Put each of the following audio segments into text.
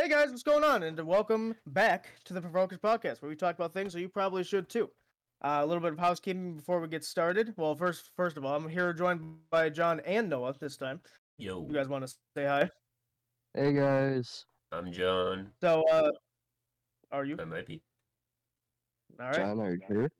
Hey guys, what's going on? And welcome back to the Provokers Podcast, where we talk about things that you probably should too. Uh, a little bit of housekeeping before we get started. Well, first, first of all, I'm here joined by John and Noah this time. Yo, You guys want to say hi? Hey guys, I'm John. So, uh, are you I might be. all right? John, are you here?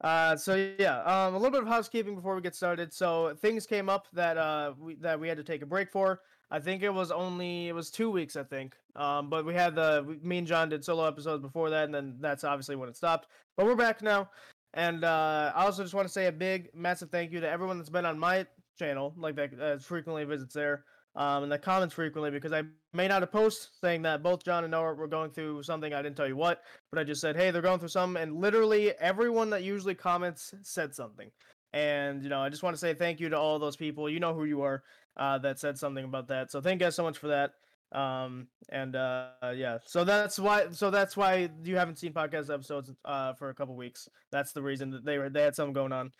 Uh, so yeah, um, a little bit of housekeeping before we get started. So things came up that uh we, that we had to take a break for. I think it was only it was two weeks, I think. Um, but we had the me and John did solo episodes before that, and then that's obviously when it stopped. But we're back now, and uh, I also just want to say a big, massive thank you to everyone that's been on my channel, like that uh, frequently visits there, um, and that comments frequently because I made out a post saying that both John and Noah were going through something. I didn't tell you what, but I just said, hey, they're going through something, and literally everyone that usually comments said something. And you know, I just want to say thank you to all those people. You know who you are uh, that said something about that. So thank you guys so much for that. Um, and uh, yeah, so that's why. So that's why you haven't seen podcast episodes uh, for a couple weeks. That's the reason that they were they had something going on.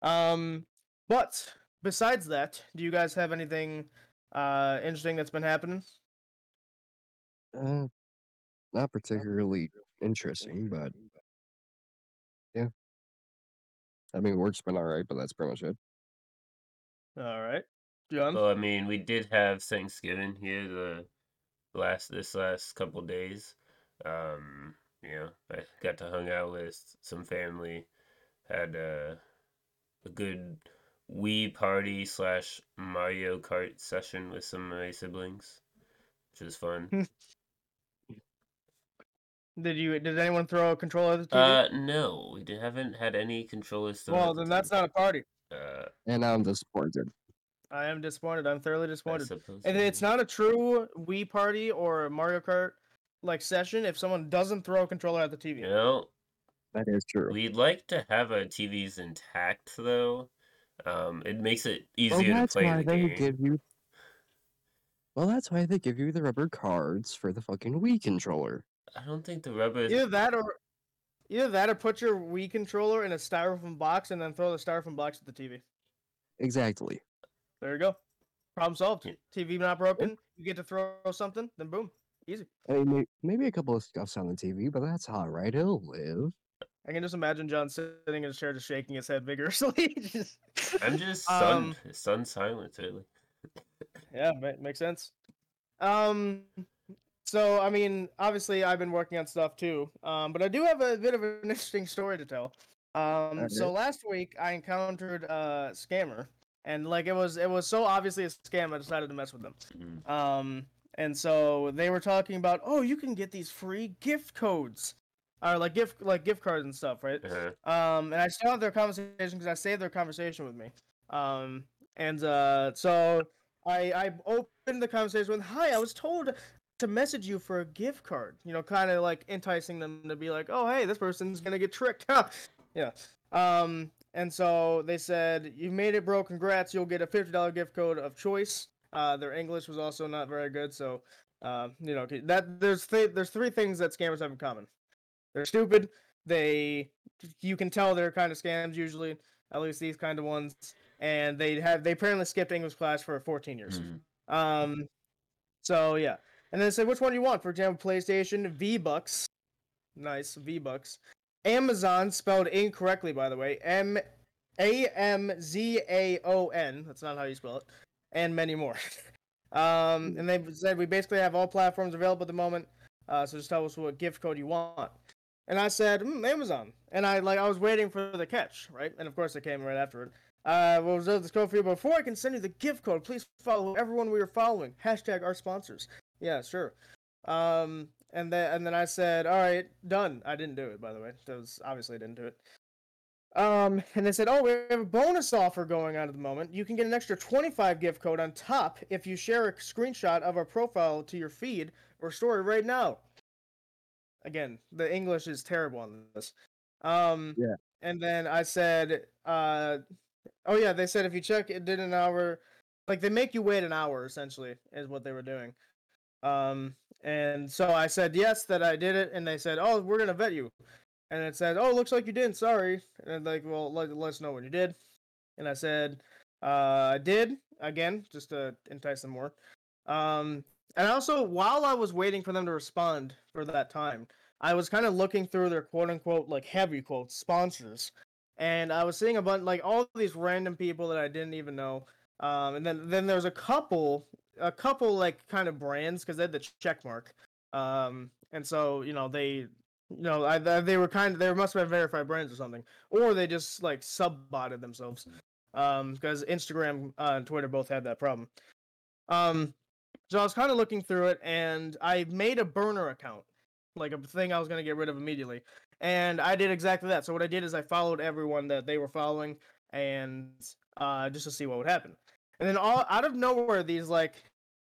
Um, but besides that, do you guys have anything uh interesting that's been happening? Uh, not particularly interesting, but yeah. I mean, work's been alright, but that's pretty much it. All right, John. Well, I mean, we did have Thanksgiving here the last this last couple days. Um, you know, I got to hang out with some family, had a a good Wii party slash Mario Kart session with some of my siblings, which was fun. Did you? Did anyone throw a controller at the TV? Uh, no, we haven't had any controllers. thrown well, at the then that's not a party. Uh, And I'm disappointed. I am disappointed. I'm thoroughly disappointed. And it's not a true Wii party or Mario Kart like session if someone doesn't throw a controller at the TV. You know, That is true. We'd like to have our TVs intact though. Um, it makes it easier well, to that's play why the they game. give you. Well, that's why they give you the rubber cards for the fucking Wii controller. I don't think the rubber. Either that or either that or put your Wii controller in a styrofoam box and then throw the styrofoam box at the TV. Exactly. There you go. Problem solved. TV not broken. You get to throw something, then boom, easy. I mean, maybe a couple of scuffs on the TV, but that's all right. It'll live. I can just imagine John sitting in his chair just shaking his head vigorously. Just- I'm just Um, stunned. stunned silence, really. Yeah, ma- makes sense. Um, so I mean, obviously, I've been working on stuff too. Um, but I do have a bit of an interesting story to tell. Um, so last week I encountered a scammer, and like it was it was so obviously a scam, I decided to mess with them. Mhm. Um, and so they were talking about, oh, you can get these free gift codes, or like gift like gift cards and stuff, right? Uh-huh. Um, and I still have their conversation because I saved their conversation with me. Um, and uh, so I I opened the conversation with, "Hi, I was told to message you for a gift card." You know, kind of like enticing them to be like, "Oh, hey, this person's gonna get tricked." yeah. Um, and so they said, "You made it, bro. Congrats. You'll get a fifty dollar gift code of choice." Uh, their English was also not very good, so uh, you know that there's th- there's three things that scammers have in common. They're stupid. They you can tell they're kind of scams usually, at least these kind of ones. And they have they apparently skipped English class for 14 years. Mhm. Um, so yeah, and then they said which one do you want? For example, PlayStation V Bucks, nice V Bucks. Amazon spelled incorrectly by the way, M A M Z A O N. That's not how you spell it, and many more. um, and they said we basically have all platforms available at the moment. Uh, so just tell us what gift code you want. And I said, mm, Amazon. And I like I was waiting for the catch, right? And of course it came right after it. Uh, we'll reserve this code for you. Before I can send you the gift code, please follow everyone we are following. Hashtag our sponsors. Yeah, sure. Um, and then and then I said, all right, done. I didn't do it, by the way. That was obviously I didn't do it. Um, and they said, oh, we have a bonus offer going on at the moment. You can get an extra 25 gift code on top if you share a screenshot of our profile to your feed or story right now. Again, the English is terrible on this. Um, Yeah. And then I said, uh, oh yeah, they said if you check it did an hour, like they make you wait an hour essentially is what they were doing. Um, and so I said yes that I did it, and they said, oh, we're gonna vet you. And it said, oh, looks like you didn't. Sorry. And like, well, let, let us know when you did. And I said, uh, I did again, just to entice them more. Um, and also, while I was waiting for them to respond for that time, I was kind of looking through their quote unquote like heavy quote sponsors, and I was seeing a bunch like all these random people that I didn't even know. Um, and then then there's a couple, a couple like kind of brands because they had the check mark. Um, and so you know they, you know, I, they were kind of they must have been verified brands or something, or they just like sub botted themselves. Um, because Instagram uh, and Twitter both had that problem. Um, so I was kind of looking through it, and I made a burner account, like a thing I was gonna get rid of immediately. And I did exactly that. So what I did is I followed everyone that they were following, and uh, just to see what would happen. And then all out of nowhere, these like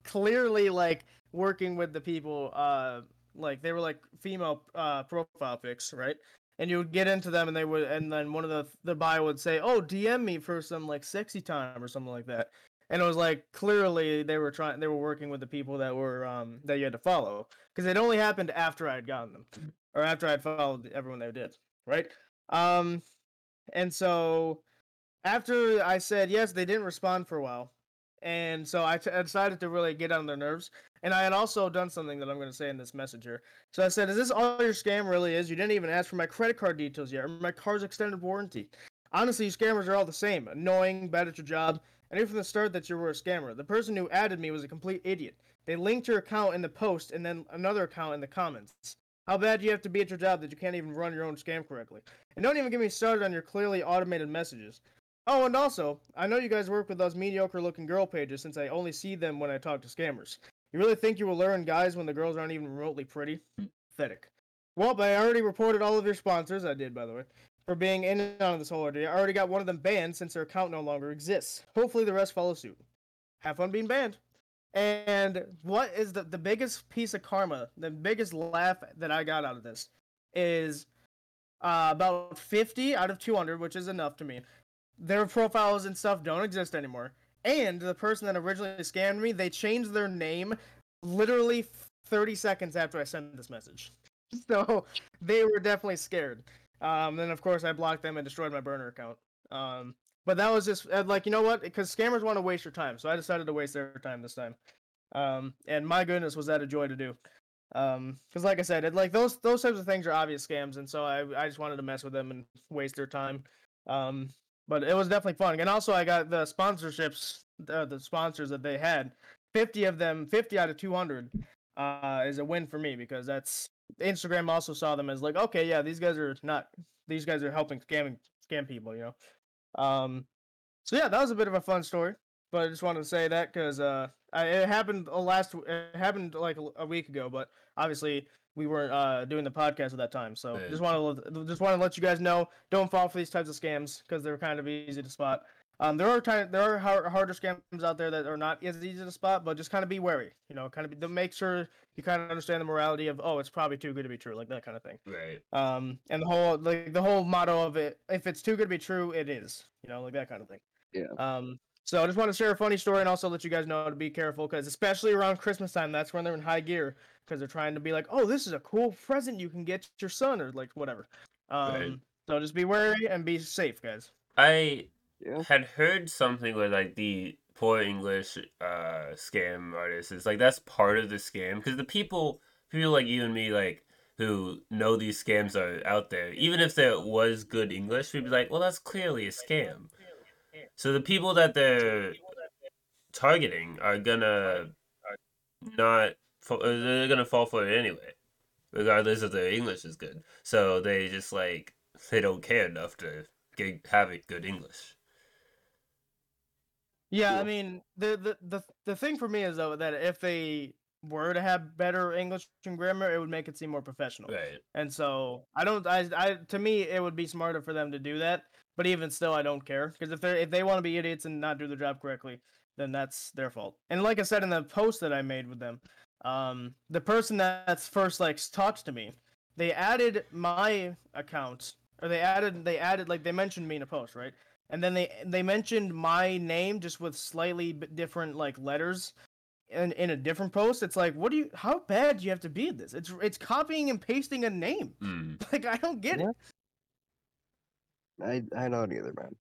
clearly like working with the people, uh, like they were like female uh profile pics, right? And you would get into them, and they would, and then one of the the bio would say, "Oh, DM me for some like sexy time or something like that." and it was like clearly they were trying they were working with the people that were um that you had to follow because it only happened after i had gotten them or after i'd followed everyone they did right um and so after i said yes they didn't respond for a while and so I, t- I decided to really get on their nerves and i had also done something that i'm going to say in this messenger so i said is this all your scam really is you didn't even ask for my credit card details yet or my car's extended warranty honestly you scammers are all the same annoying bad at your job I knew from the start that you were a scammer. The person who added me was a complete idiot. They linked your account in the post and then another account in the comments. How bad do you have to be at your job that you can't even run your own scam correctly? And don't even get me started on your clearly automated messages. Oh, and also, I know you guys work with those mediocre looking girl pages since I only see them when I talk to scammers. You really think you will learn guys when the girls aren't even remotely pretty? Pathetic. Well, but I already reported all of your sponsors. I did, by the way for being in on of this whole ordeal. I already got one of them banned since their account no longer exists. Hopefully the rest follow suit. Have fun being banned. And what is the, the biggest piece of karma, the biggest laugh that I got out of this is uh, about 50 out of 200, which is enough to me. Their profiles and stuff don't exist anymore. And the person that originally scammed me, they changed their name literally 30 seconds after I sent this message. So they were definitely scared. Um, then of course I blocked them and destroyed my burner account. Um, but that was just uh, like you know what? Because scammers want to waste your time, so I decided to waste their time this time. Um, and my goodness, was that a joy to do? Um, because like I said, it, like those those types of things are obvious scams, and so I I just wanted to mess with them and waste their time. Um, but it was definitely fun, and also I got the sponsorships, the, the sponsors that they had. Fifty of them, fifty out of two hundred, uh, is a win for me because that's Instagram also saw them as like, okay, yeah, these guys are not, these guys are helping scamming scam people, you know. Um, so yeah, that was a bit of a fun story, but I just wanted to say that because uh, I, it happened uh, last, it happened like a, a week ago, but obviously we weren't uh doing the podcast at that time, so Yeah. just want to just want to let you guys know, don't fall for these types of scams because they're kind of easy to spot. Um, there are time, there are hard, harder scams out there that are not as easy to spot, but just kind of be wary. You know, kind of be, make sure you kind of understand the morality of oh, it's probably too good to be true, like that kind of thing. Right. Um, and the whole like the whole motto of it, if it's too good to be true, it is. You know, like that kind of thing. Yeah. Um, so I just want to share a funny story and also let you guys know to be careful because especially around Christmas time, that's when they're in high gear because they're trying to be like, oh, this is a cool present you can get your son or like whatever. Um, Right. so just be wary and be safe, guys. I Yeah. had heard something where like the poor English uh scam artists is like that's part of the scam because the people people like you and me like who know these scams are out there even if there was good English we'd be like well that's clearly a scam so the people that they're targeting are gonna not uh, they're gonna fall for it anyway regardless if their English is good so they just like they don't care enough to get, have it good English Yeah, I mean the, the the the thing for me is though that if they were to have better English and grammar, it would make it seem more professional. Right. And so I don't. I, I to me it would be smarter for them to do that. But even still, I don't care because if they if they want to be idiots and not do their job correctly, then that's their fault. And like I said in the post that I made with them, um, the person that's first like talks to me, they added my account or they added they added like they mentioned me in a post, right? And then they they mentioned my name just with slightly different like letters in, in a different post. It's like, what do you? How bad do you have to be at this? It's it's copying and pasting a name. Mm. Like I don't get it. I I don't either, man.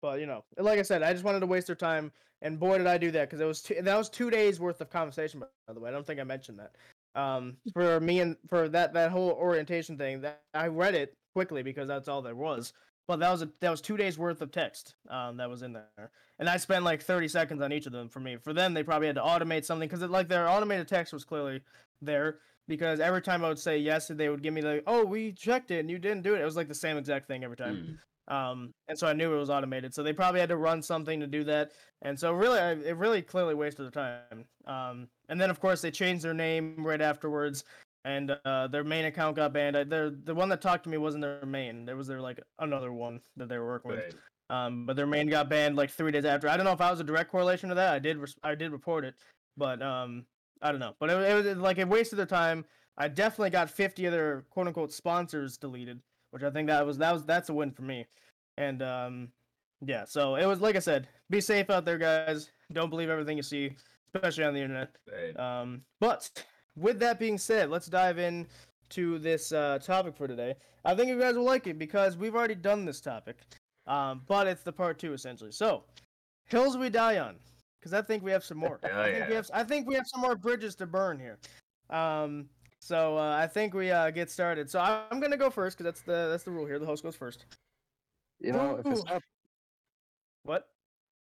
But you know, like I said, I just wanted to waste their time, and boy did I do that because it was two, that was two days worth of conversation. By the way, I don't think I mentioned that. Um, for me and for that that whole orientation thing, that I read it quickly because that's all there was. But that was a, that was two days worth of text um, that was in there, and I spent like thirty seconds on each of them. For me, for them, they probably had to automate something because it like their automated text was clearly there because every time I would say yes, they would give me the oh we checked it and you didn't do it. It was like the same exact thing every time. Mm. Um, and so I knew it was automated. So they probably had to run something to do that. And so really, I, it really clearly wasted their time. Um, and then of course they changed their name right afterwards, and uh, their main account got banned. I, their the one that talked to me wasn't their main. There was their like another one that they were working with. Um, but their main got banned like three days after. I don't know if I was a direct correlation to that. I did res- I did report it, but um, I don't know. But it, it was like it wasted their time. I definitely got 50 of their quote unquote sponsors deleted, which I think that was that was that's a win for me. And um, yeah, so it was like I said, be safe out there, guys. Don't believe everything you see, especially on the internet. Right. Um, but with that being said, let's dive in to this uh, topic for today. I think you guys will like it because we've already done this topic, um, but it's the part two essentially. So, hills we die on, because I think we have some more. Hell I think we have. I think we have some more bridges to burn here. Um, so uh, I think we uh, get started. So I- I'm gonna go first because that's the that's the rule here. The host goes first. You know, if it's Ooh. not, What?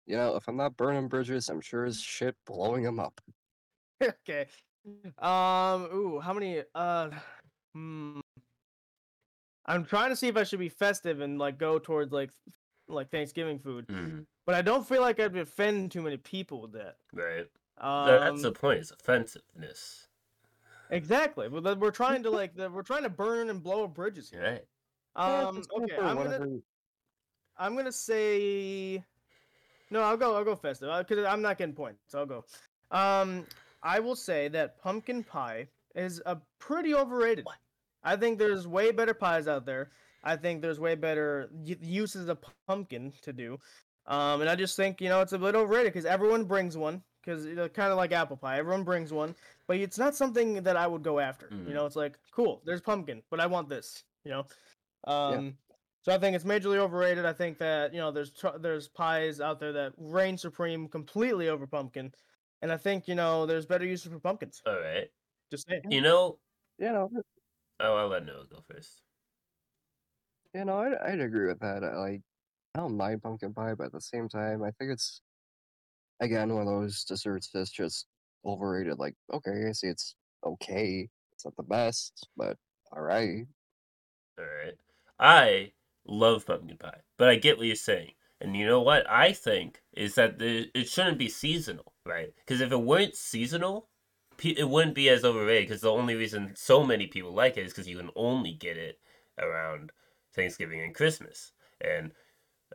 you know, if I'm not burning bridges, I'm sure as shit blowing them up. okay. Um. Ooh. How many? Uh. Hmm. I'm trying to see if I should be festive and like go towards like like Thanksgiving food, Mm. but I don't feel like I'd offend too many people with that. Right. Um, That- That's the point. It's offensiveness. exactly. Well, we're trying to like we're trying to burn and blow up bridges here. Right. Um. Okay. I'm gonna I'm gonna say no. I'll go. I'll go festive because I'm not getting points. So I'll go. Um, I will say that pumpkin pie is a pretty overrated. I think there's way better pies out there. I think there's way better uses of pumpkin to do. Um, and I just think you know it's a bit overrated because everyone brings one. Because you know, kind of like apple pie, everyone brings one, but it's not something that I would go after. Mm. You know, it's like cool, there's pumpkin, but I want this. You know, um, so I think it's majorly overrated. I think that you know there's tr- there's pies out there that reign supreme completely over pumpkin, and I think you know there's better uses for pumpkins. All right. Just saying. You know. You know, Oh, I'll let Noah go first. You know, I'd, I'd agree with that. Like, I don't mind pumpkin pie, but at the same time, I think it's again one of those desserts that's just overrated. Like, okay, I see it's okay. It's not the best, but all right. All right. I love pumpkin pie, but I get what you're saying. And you know what I think is that the, it shouldn't be seasonal, right? Because if it weren't seasonal, it wouldn't be as overrated. Because the only reason so many people like it is because you can only get it around Thanksgiving and Christmas, and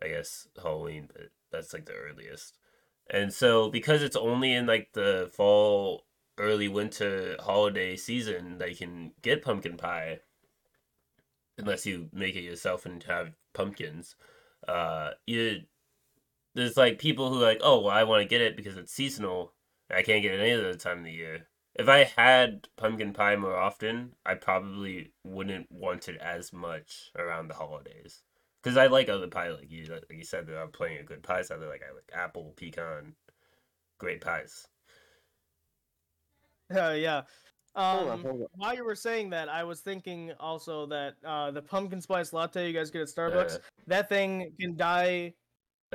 I guess Halloween, but that's like the earliest. And so because it's only in like the fall, early winter holiday season that you can get pumpkin pie, unless you make it yourself and have pumpkins. Uh, you there's like people who are like, oh, well, I want to get it because it's seasonal. I can't get it any other time of the year. If I had pumpkin pie more often, I probably wouldn't want it as much around the holidays. Because I like other pie, like you, like you said, there are plenty of good pies out there. Like I like apple, pecan, great pies. Uh, yeah. Hold on, Um, hold on. while you were saying that, I was thinking also that uh, the pumpkin spice latte you guys get at Starbucks, Uh, that thing can die But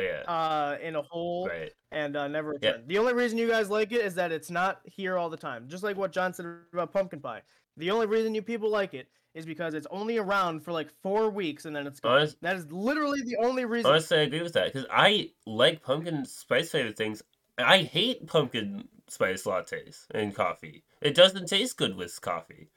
yeah, uh, in a hole right. and uh, never Yeah. return. The only reason you guys like it is that it's not here all the time. Just like what John said about pumpkin pie. The only reason you people like it is because it's only around for like four weeks and then it's gone. Honest- that is literally the only reason. Honestly, I agree with that because I like pumpkin spice flavored things. I hate pumpkin spice lattes and coffee. It doesn't taste good with coffee.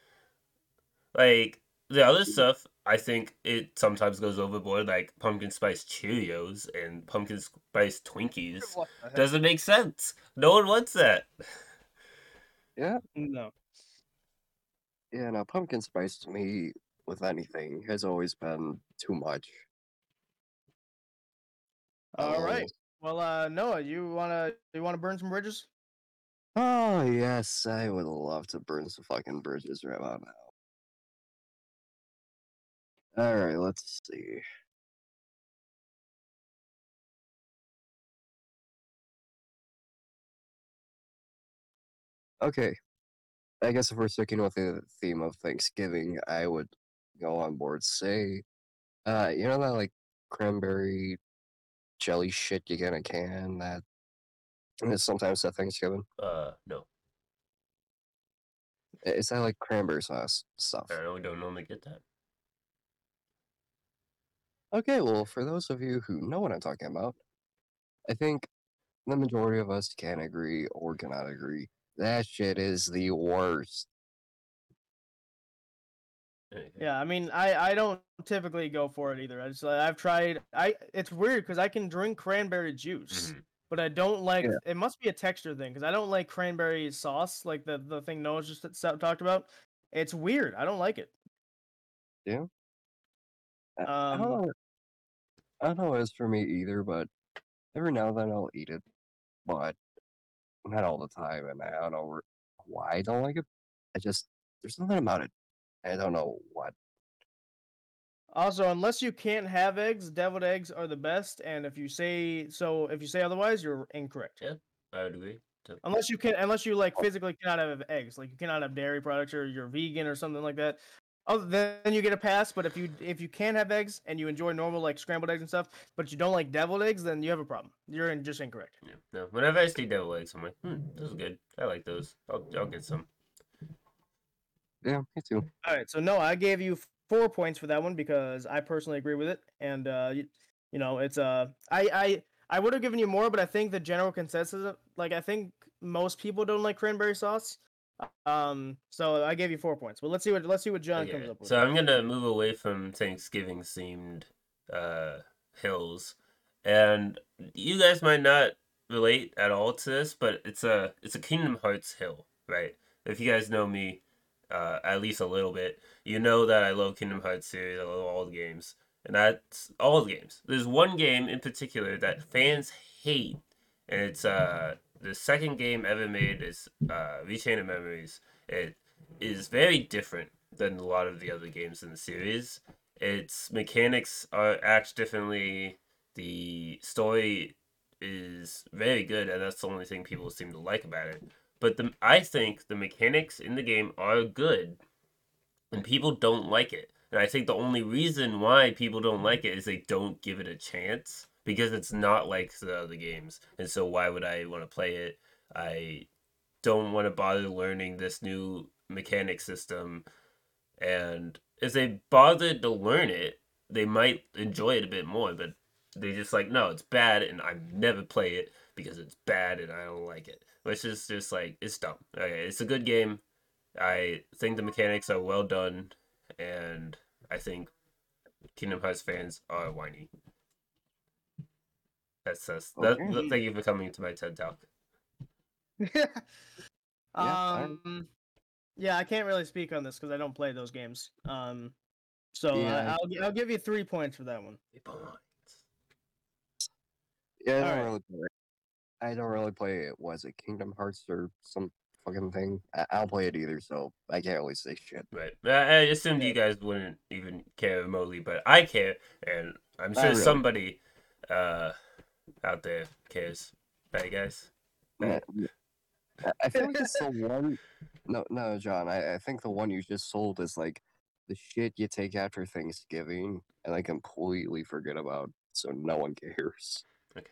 Like the other stuff, I think it sometimes goes overboard, like pumpkin spice Cheerios and pumpkin spice Twinkies. What the heck? Doesn't make sense. No one wants that. Yeah, No. yeah. No, pumpkin spice to me with anything has always been too much. All Oh. right. Well, uh, Noah, you wanna you wanna burn some bridges? Oh yes, I would love to burn some fucking bridges right about now. All right, let's see. Okay. I guess if we're sticking with the theme of Thanksgiving, I would go on board. Say, uh, you know that like cranberry jelly shit you get in a can that is sometimes at Thanksgiving? Uh, no. It's that like cranberry sauce stuff. I don't normally get that. Okay, well, for those of you who know what I'm talking about, I think the majority of us can agree or cannot agree. That shit is the worst. Yeah, I mean, I I don't typically go for it either. I just I've tried. I it's weird because I can drink cranberry juice, Mhm. but I don't like. Yeah. It must be a texture thing because I don't like cranberry sauce, like the the thing Noah just s- talked about. It's weird. I don't like it. I, I don't Um, know. I don't know what it is for me either, but every now and then I'll eat it, but not all the time, and I don't know why I don't like it. I just there's something about it. I don't know what. Also, unless you can't have eggs, deviled eggs are the best. And if you say so, if you say otherwise, you're incorrect. Yeah. I would agree. So- Unless you can, unless you like physically cannot have eggs, like you cannot have dairy products or you're vegan or something like that. Oh, then you get a pass. But if you if you can have eggs and you enjoy normal like scrambled eggs and stuff, but you don't like deviled eggs, then you have a problem. You're in, just incorrect. Yeah. No, whenever I see deviled eggs, I'm like, hmm, those are good. I like those. I'll, I'll get some. Yeah, me too. All right, so no, I gave you four points for that one because I personally agree with it, and uh, you, you know, it's uh, I I I would have given you more, but I think the general consensus, of- like I think most people don't like cranberry sauce. Um, so I gave you four points. But let's see what let's see what John comes up with. So I'm gonna move away from Thanksgiving themed uh hills, and you guys might not relate at all to this, but it's a it's a Kingdom Hearts hill, right? If you guys know me, uh, at least a little bit, you know that I love Kingdom Hearts series. I love all the games, and that's all the games. There's one game in particular that fans hate, and it's uh the second game ever made is uh Re:Chain of Memories. It is very different than a lot of the other games in the series. Its mechanics are act differently. The story is very good, and that's the only thing people seem to like about it. But the I think the mechanics in the game are good, and people don't like it. And I think the only reason why people don't like it is they don't give it a chance because it's not like the other games. And so why would I want to play it? I don't want to bother learning this new mechanic system. And if they bothered to learn it, they might enjoy it a bit more. But they just like, no, it's bad, and I never play it because it's bad and I don't like it. Which is just like it's dumb. Okay, it's a good game. I think the mechanics are well done, and I think Kingdom Hearts fans are whiny. That's us. That, Okay. thank you for coming to my TED talk. I- um, yeah, I can't really speak on this because I don't play those games. Um, so Yeah. I, I'll I'll give you three points for that one. Three points. Yeah, I don't Alright. really play. I don't really play it. Was it Kingdom Hearts or some fucking thing? I, I don't play it either, so I can't really say shit. Right. I I assumed you guys wouldn't even care remotely, but I care, and I'm sure really. somebody uh, out there cares. Right, guys? Uh, I- I feel like it's the one. No, no, John. I, I think the one you just sold is like the shit you take after Thanksgiving and I completely forget about, so no one cares. Okay.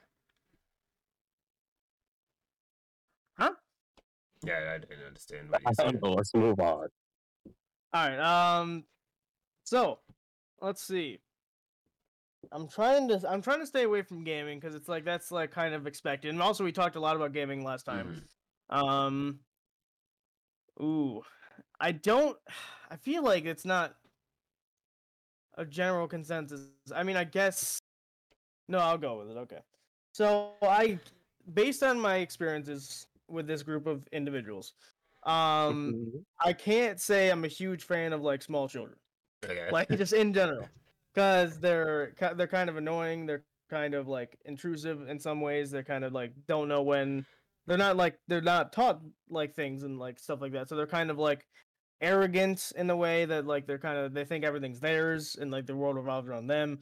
Huh? Yeah, I didn't understand what you said. know. Let's move on. All right. Um. So, let's see. I'm trying to I'm trying to stay away from gaming because it's like that's like kind of expected, and also we talked a lot about gaming last time. Um. Ooh, I don't. I feel like it's not a general consensus. I mean, I guess. No, I'll go with it. Okay. So I, based on my experiences with this group of individuals, um, Mhm. I can't say I'm a huge fan of like small children, Okay. like just in general, because they're they're kind of annoying. They're kind of like intrusive in some ways. They're kind of like don't know when. They're not like they're not taught like things and like stuff like that. So they're kind of like arrogant in the way that like they're kind of they think everything's theirs and like the world revolves around them.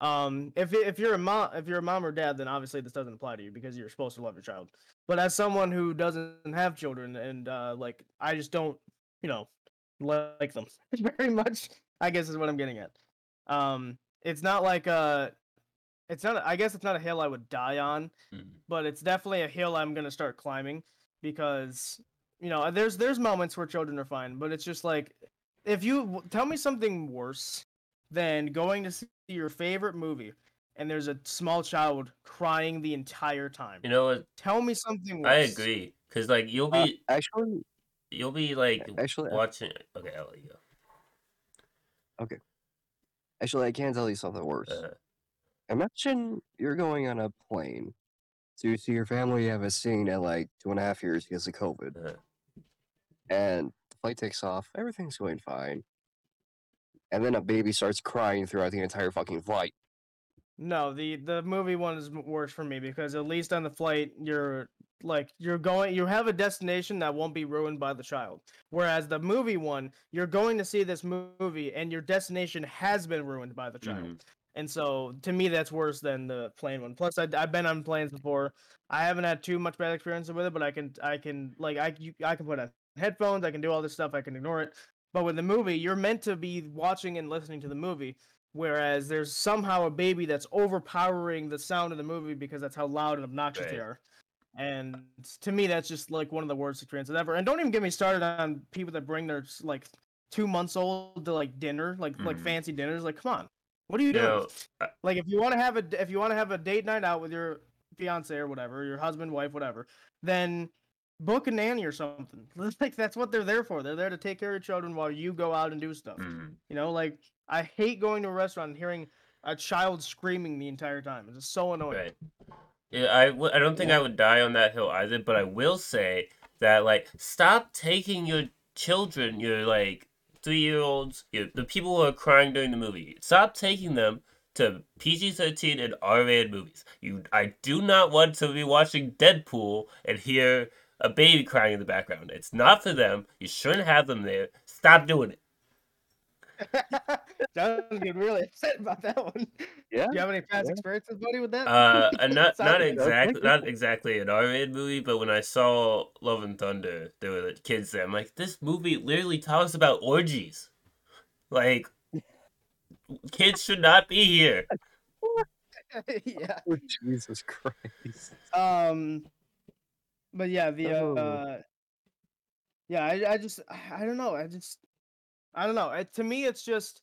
Um, if if you're a mom, if you're a mom or dad, then obviously this doesn't apply to you because you're supposed to love your child. But as someone who doesn't have children and uh, like I just don't, you know, like them very much. I guess is what I'm getting at. Um, it's not like uh, it's not. I guess it's not a hill I would die on, Mhm. but it's definitely a hill I'm gonna start climbing because you know there's there's moments where children are fine, but it's just like if you tell me something worse than going to see your favorite movie and there's a small child crying the entire time. You know what? Tell me something worse. I agree. Cause like you'll Uh, be actually, you'll be like actually, watching. Okay, I'll let you go. Actually, I can tell you something worse. Uh, Imagine you're going on a plane to see your family you haven't seen in like two and a half years because of COVID, uh, and the flight takes off, everything's going fine, and then a baby starts crying throughout the entire fucking flight. No, the the movie one is worse for me because at least on the flight you're like you're going you have a destination that won't be ruined by the child. Whereas the movie one, you're going to see this movie and your destination has been ruined by the child. mhm. And so to me that's worse than the plane one. Plus I I've been on planes before. I haven't had too much bad experience with it, but I can I can like I you, I can put on headphones, I can do all this stuff, I can ignore it. But with the movie, you're meant to be watching and listening to the movie. Whereas there's somehow a baby that's overpowering the sound of the movie because that's how loud and obnoxious they are. And to me, that's just like one of the worst experiences ever. And don't even get me started on people that bring their like two months old to like dinner, like like Mhm. fancy dinners. Like, come on, what are you doing? I- like, if you want to have a if you want to have a date night out with your fiance or whatever, your husband, wife, whatever, then book a nanny or something. like that's what they're there for. They're there to take care of your children while you go out and do stuff. mhm. You know, like I hate going to a restaurant and hearing a child screaming the entire time. It's just so annoying. Right. Yeah, I, w- I don't think I would die on that hill either, but I will say that, like, stop taking your children, your, like, three year olds, your, the people who are crying during the movie, stop taking them to PG 13 and R rated movies. You, I do not want to be watching Deadpool and hear a baby crying in the background. It's not for them. You shouldn't have them there. Stop doing it. John's getting really upset about that one. Yeah, Do you have any past yeah. experiences, buddy, with that? Uh, and not not exactly not exactly an R-rated movie, but when I saw Love and Thunder, there were like, kids there. I'm like, this movie literally talks about orgies. Like, kids should not be here. yeah. Oh, Jesus Christ. Um, but yeah, the Oh. uh, yeah, I, I just, I don't know, I just, I don't know. It, to me, it's just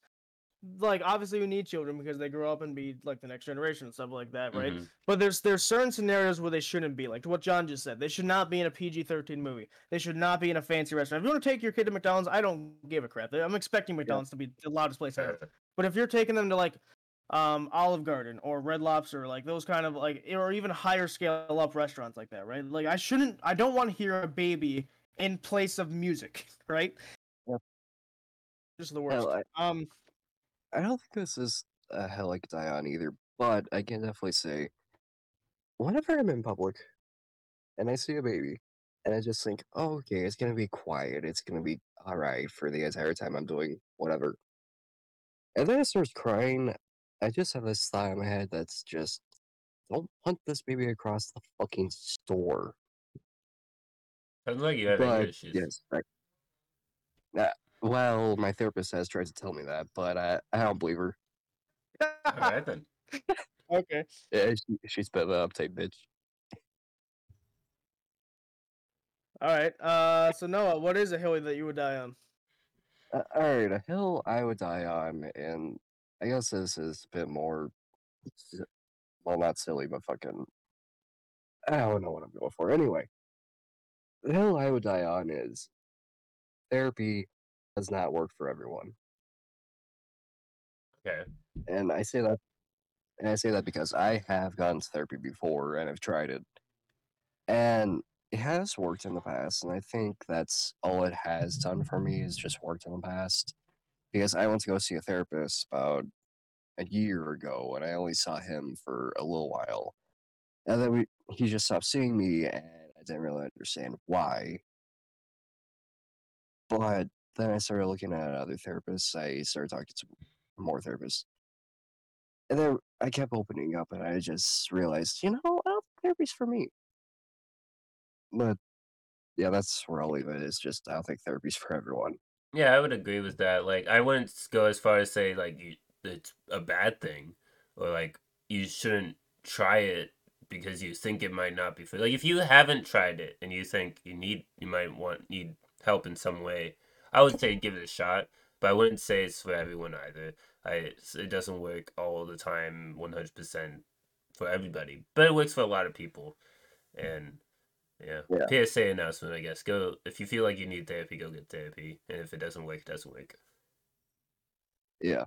like obviously we need children because they grow up and be like the next generation and stuff like that, right? Mhm. But there's there's certain scenarios where they shouldn't be, like what John just said. They should not be in a PG-13 movie. They should not be in a fancy restaurant. If you want to take your kid to McDonald's, I don't give a crap. I'm expecting McDonald's to be the loudest place ever. But if you're taking them to like um Olive Garden or Red Lobster, like those kind of like or even higher scale up restaurants like that, right? Like I shouldn't I don't want to hear a baby in place of music, right? Yep. Just the worst. I, Um I don't think this is a hell could die on either, but I can definitely say, whenever I'm in public and I see a baby, and I just think, oh, okay, it's gonna be quiet, it's gonna be all right for the entire time I'm doing whatever, and then it starts crying, I just have this thought in my head that's just, don't punt this baby across the fucking store. Sounds like you have But issues. yes, I, well, my therapist has tried to tell me that, but I, I don't believe her. All right then. okay. Yeah, she, she's a bit of an uptight bitch. All right. Uh so Noah, what is a hill that you would die on? Uh, all right, a hill I would die on, and I guess this is a bit more, well, not silly, but fucking, I don't know what I'm going for. Anyway, the hill I would die on is therapy does not work for everyone, Okay. and I say that, and I say that because I have gone to therapy before and I've tried it, and it has worked in the past, and I think that's all it has done for me is just worked in the past. Because I went to go see a therapist about a year ago, and I only saw him for a little while, and then we he just stopped seeing me, and I didn't really understand why. But then I started looking at other therapists. I started talking to more therapists, and then I kept opening up, and I just realized, you know, I don't think therapy's for me. But yeah, that's where I'll leave it. It's just I don't think therapy's for everyone. Yeah, I would agree with that. Like, I wouldn't go as far as say like you, it's a bad thing, or like you shouldn't try it because you think it might not be for. Like, if you haven't tried it and you think you need, you might want need help in some way, I would say give it a shot. But I wouldn't say it's for everyone either. I it doesn't work all the time, one hundred percent for everybody, but it works for a lot of people, and yeah. Yeah. PSA announcement, I guess. Go if you feel like you need therapy, go get therapy, and if it doesn't work, it doesn't work. Yeah,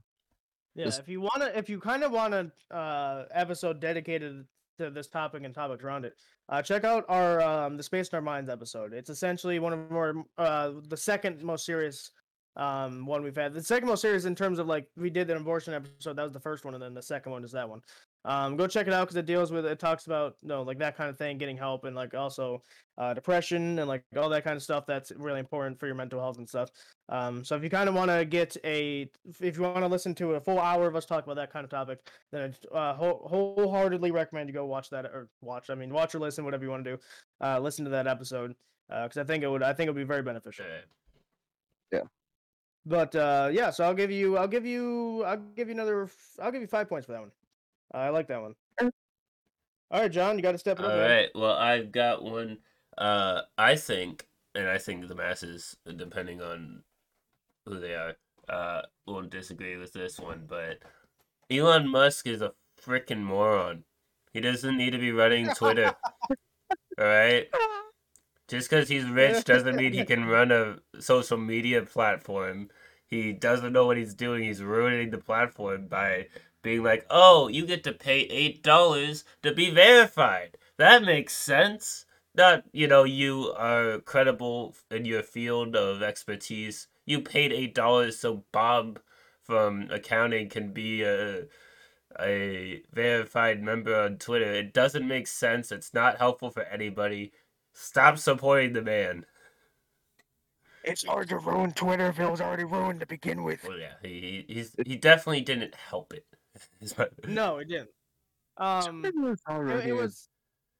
Yeah, Just- if you wanna, if you kind of want an uh, episode dedicated to this topic and topics around it, uh, check out our um, the Space in Our Minds episode. It's essentially one of our uh, the second most serious um, one we've had. The second most serious in terms of like we did an abortion episode. That was the first one, and then the second one is that one. Um, go check it out because it deals with it talks about no like that kind of thing, getting help, and like also uh, depression and like all that kind of stuff. That's really important for your mental health and stuff. Um, so if you kind of want to get a, if you want to listen to a full hour of us talk about that kind of topic, then I uh, whole, wholeheartedly recommend you go watch that or watch. I mean, watch or listen, whatever you want to do. Uh, listen to that episode because I think it would. I think it would be very beneficial. Alright. But uh, yeah, so I'll give you, I'll give you, I'll give you another, I'll give you five points for that one. Uh, I like that one. All right, John, you got to step it up. All man. right. Well, I've got one. Uh, I think, and I think the masses, depending on who they are, uh, won't disagree with this one. But Elon Musk is a freaking moron. He doesn't need to be running Twitter. all right. Just because he's rich doesn't mean he can run a social media platform. He doesn't know what he's doing. He's ruining the platform by being like, "Oh, you get to pay eight dollars to be verified." That makes sense. Not, you know, you are credible in your field of expertise. You paid eight dollars so Bob from accounting can be a a verified member on Twitter. It doesn't make sense. It's not helpful for anybody. Stop supporting the man. It's hard to ruin Twitter if it was already ruined to begin with. Well, yeah, he he- he's he definitely didn't help it. No, it didn't. Um, it, it was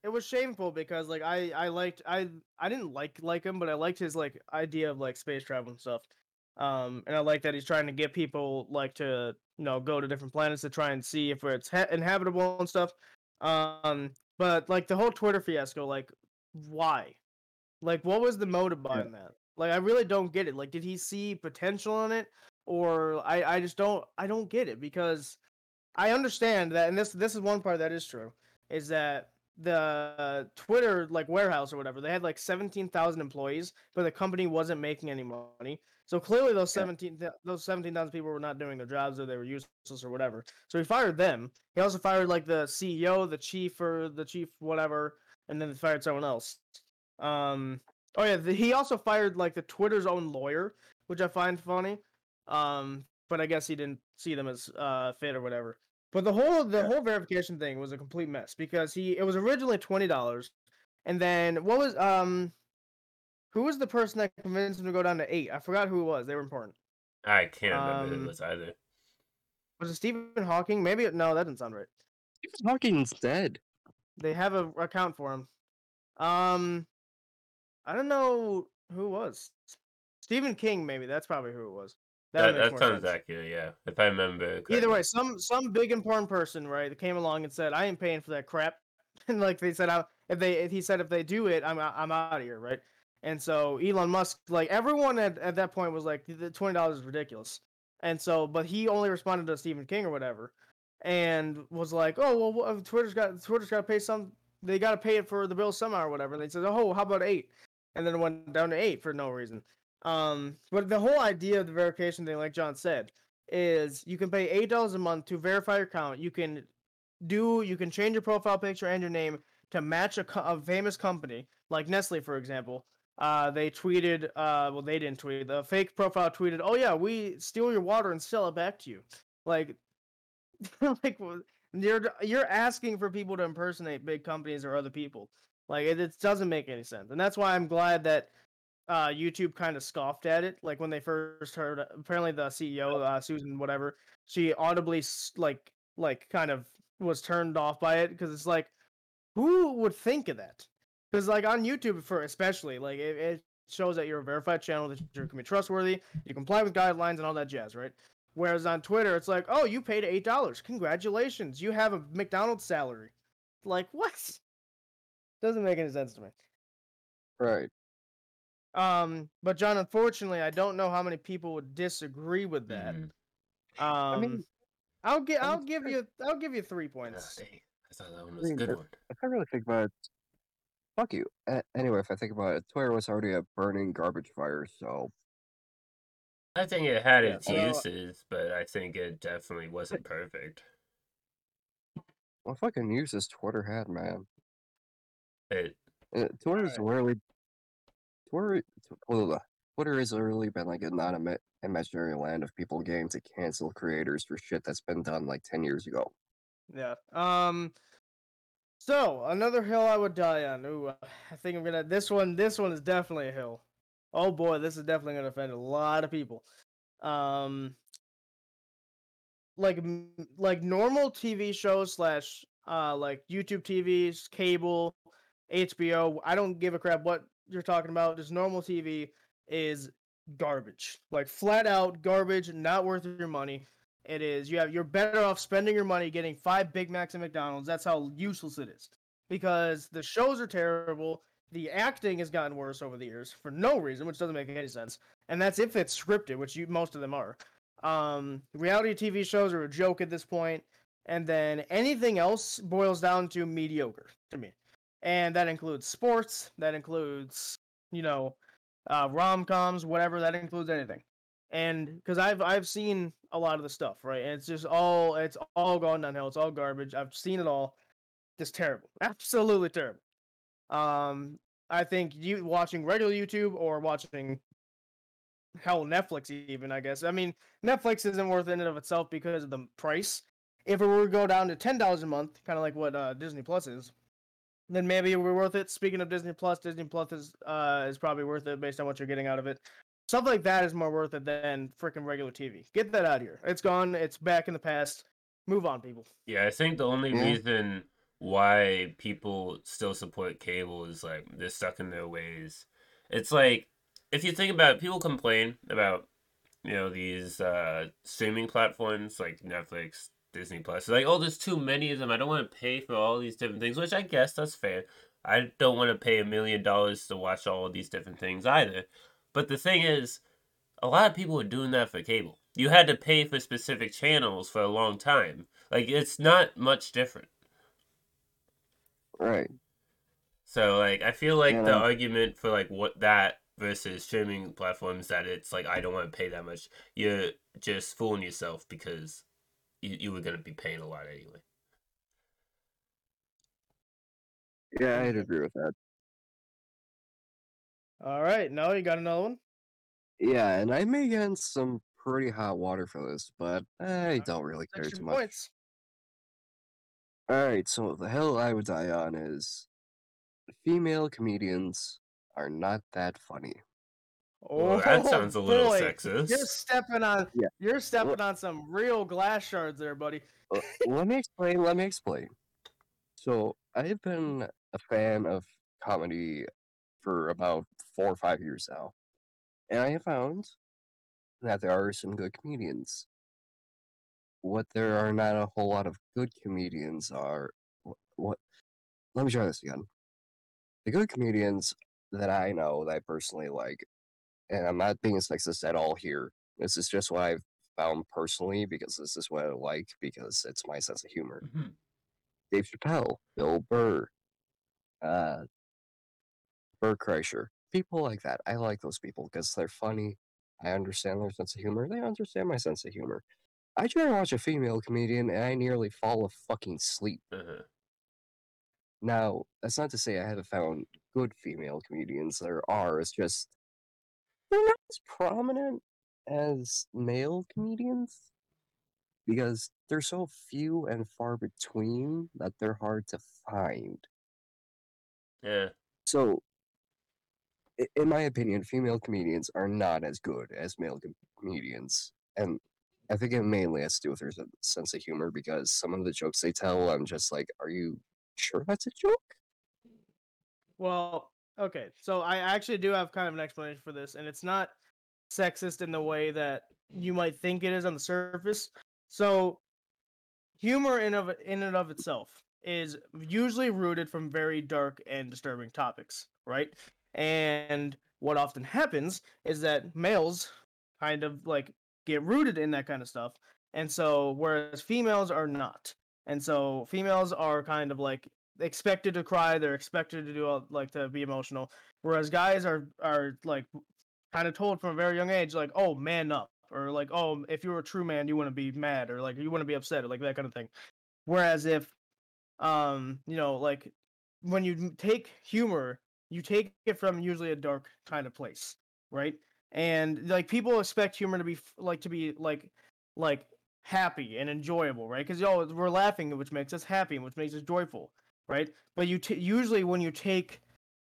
it was shameful because like I I liked I I didn't like like him, but I liked his like idea of like space travel and stuff. Um, and I like that he's trying to get people like to you know go to different planets to try and see if it's ha- inhabitable and stuff. Um, but like the whole Twitter fiasco, like why? Like what was the motive behind that? Like I really don't get it. Like did he see potential in it, or I I just don't I don't get it because I understand that, and this this is one part that is true, is that the Twitter like warehouse or whatever they had like seventeen thousand employees, but the company wasn't making any money. So clearly those seventeen th- those seventeen thousand people were not doing their jobs or they were useless or whatever. So he fired them. He also fired like the CEO, the chief or the chief whatever, and then he fired someone else. Um. Oh yeah, the, he also fired like the Twitter's own lawyer, which I find funny. Um, but I guess he didn't see them as uh fit or whatever. But the whole the whole verification thing was a complete mess because he it was originally twenty dollars, and then what was um, who was the person that convinced him to go down to eight? I forgot who it was. They were important. I can't remember who Um, it was either. Was it Stephen Hawking? Maybe no, that doesn't sound right. Stephen Hawking's dead. They have a account for him. Um, I don't know who it was. Stephen King, maybe that's probably who it was. That, makes that sounds sense. accurate, yeah. If I remember. Either way, some some big important person, right, that came along and said, "I ain't paying for that crap," and like they said, I, if they if he said if they do it, I'm out- I'm out of here, right? And so Elon Musk, like everyone at, at that point was like, the twenty dollars is ridiculous, and so but he only responded to Stephen King or whatever, and was like, oh well, Twitter's got Twitter's got to pay some, they got to pay it for the bill somehow or whatever. And they said, oh, how about eight? And then it went down to eight for no reason. Um, but the whole idea of the verification thing, like John said, is you can pay eight dollars a month to verify your account. You can do you can change your profile picture and your name to match a, a famous company like Nestle, for example. Uh, they tweeted, uh, well, they didn't tweet. The fake profile tweeted, "Oh yeah, we steal your water and sell it back to you." Like, like you're you're asking for people to impersonate big companies or other people. Like it, it doesn't make any sense, and that's why I'm glad that uh, YouTube kind of scoffed at it. Like when they first heard, apparently the CEO, uh, Susan, whatever, she audibly like like kind of was turned off by it because it's like, who would think of that? Because like on YouTube for especially like it, it shows that you're a verified channel that you can be trustworthy, you comply with guidelines and all that jazz, right? Whereas on Twitter, it's like, oh, you paid eight dollars. Congratulations, you have a McDonald's salary. Like what? Doesn't make any sense to me. Right. Um, but John, unfortunately, I don't know how many people would disagree with that. Mhm. Um, mean, I'll give I I'll give sure. you I'll give you three points. dang. I thought that one I was a good but- one. If I really think about it, fuck you. A- anyway, if I think about it, Twitter was already a burning garbage fire, so I think it had Yeah, its so- uses, but I think it definitely wasn't perfect. what fucking uses Twitter had, man? It Uh, Twitter's Alright. literally Twitter. Twitter has literally been like a non-imaginary land of people getting to cancel creators for shit that's been done like ten years ago. Yeah. Um. So another hill I would die on. Ooh, uh, I think I'm gonna. This one. This one is definitely a hill. Oh boy, this is definitely gonna offend a lot of people. Um. Like like normal TV shows slash uh like YouTube TVs, cable, HBO. I don't give a crap what you're talking about. Just normal TV is garbage. Like flat out garbage, not worth your money. It is. You have. You're better off spending your money getting five Big Macs at McDonald's. That's how useless it is. Because the shows are terrible. The acting has gotten worse over the years for no reason, which doesn't make any sense. And that's if it's scripted, which you most of them are. Um, reality TV shows are a joke at this point, and then anything else boils down to mediocre to me. And that includes sports. That includes, you know, uh, rom coms, whatever. That includes anything and because I've I've seen a lot of the stuff, right? And it's just all it's all gone downhill. It's all garbage. I've seen it all. Just terrible, absolutely terrible. Um, I think you watching regular YouTube or watching hell Netflix even. I guess I mean Netflix isn't worth it in and of itself because of the price. If it were to go down to ten dollars a month, kind of like what uh, Disney Plus is, then maybe it would be worth it. Speaking of Disney Plus, Disney Plus is uh, is probably worth it based on what you're getting out of it. Stuff like that is more worth it than freaking regular TV. Get that out of here. It's gone. It's back in the past. Move on, people. Yeah, I think the only Yeah. reason why people still support cable is like they're stuck in their ways. It's like if you think about it, people complain about you know these uh streaming platforms like Netflix, Disney Plus. Like, oh, there's too many of them. I don't want to pay for all these different things, which I guess that's fair. I don't want to pay a million dollars to watch all of these different things either. But the thing is, a lot of people are doing that for cable. You had to pay for specific channels for a long time. Like it's not much different. Right. So like I feel like Yeah, the no. argument for like what that versus streaming platforms that it's like I don't want to pay that much. You're just fooling yourself because you, you were gonna be paying a lot anyway. Yeah, I'd agree with that. All right, no, you got another one. Yeah, and I may get in some pretty hot water for this, but I don't really care too much. points. Alright, so the hill I would die on is female comedians are not that funny. Well, that Oh, sounds a little boy. sexist. You're stepping on. Yeah. You're stepping on some real glass shards there, buddy. Uh, let me explain. Let me explain. So I've been a fan of comedy for about four or five years now, and I have found that there are some good comedians. What there are not a whole lot of good comedians are wh- what. Let me try this again. The good comedians that I know that I personally like, and I'm not being sexist at all here. This is just what I've found personally because this is what I like because it's my sense of humor. Mhm. Dave Chappelle, Bill Burr, uh, Bert Kreischer, people like that. I like those people because they're funny. I understand their sense of humor. They understand my sense of humor. I try to watch a female comedian and I nearly fall a fucking sleep. Uh-huh. Now, that's not to say I haven't found good female comedians. There are. It's just they're not as prominent as male comedians because they're so few and far between that they're hard to find. Yeah. So, in my opinion, female comedians are not as good as male com- comedians, and I think it mainly has to do with their sense of humor because some of the jokes they tell, I'm just like, are you sure that's a joke? Well, okay. So I actually do have kind of an explanation for this, and it's not sexist in the way that you might think it is on the surface. So humor in of in and of itself is usually rooted from very dark and disturbing topics, right? And what often happens is that males kind of like get rooted in that kind of stuff. And so whereas females are not. And so females are kind of like expected to cry, they're expected to do all, like to be emotional, whereas guys are are like kind of told from a very young age like, "Oh, man up." Or like, "Oh, if you're a true man, you wouldn't be mad or like you wouldn't be upset or like that kind of thing." Whereas if um, you know, like when you take humor, you take it from usually a dark kind of place, right? And like people expect humor to be like to be like like happy and enjoyable, right? Because oh, we're laughing, which makes us happy, which makes us joyful, right? But you t- usually when you take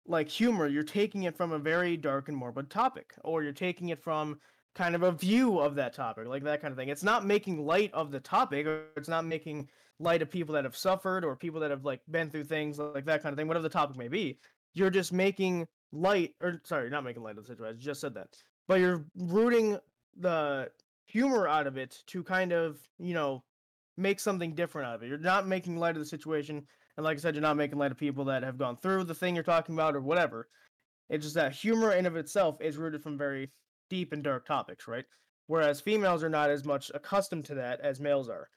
like humor, you're taking it from a very dark and morbid topic, or you're taking it from kind of a view of that topic, like that kind of thing. It's not making light of the topic, or it's not making light of people that have suffered or people that have like been through things like that kind of thing, whatever the topic may be. You're just making light, or sorry, not making light of the situation. I just said that, but you're rooting the humor out of it to kind of you know make something different out of it. You're not making light of the situation, and like I said, you're not making light of people that have gone through the thing you're talking about or whatever. It's just that humor in of itself is rooted from very deep and dark topics, right? Whereas females are not as much accustomed to that as males are.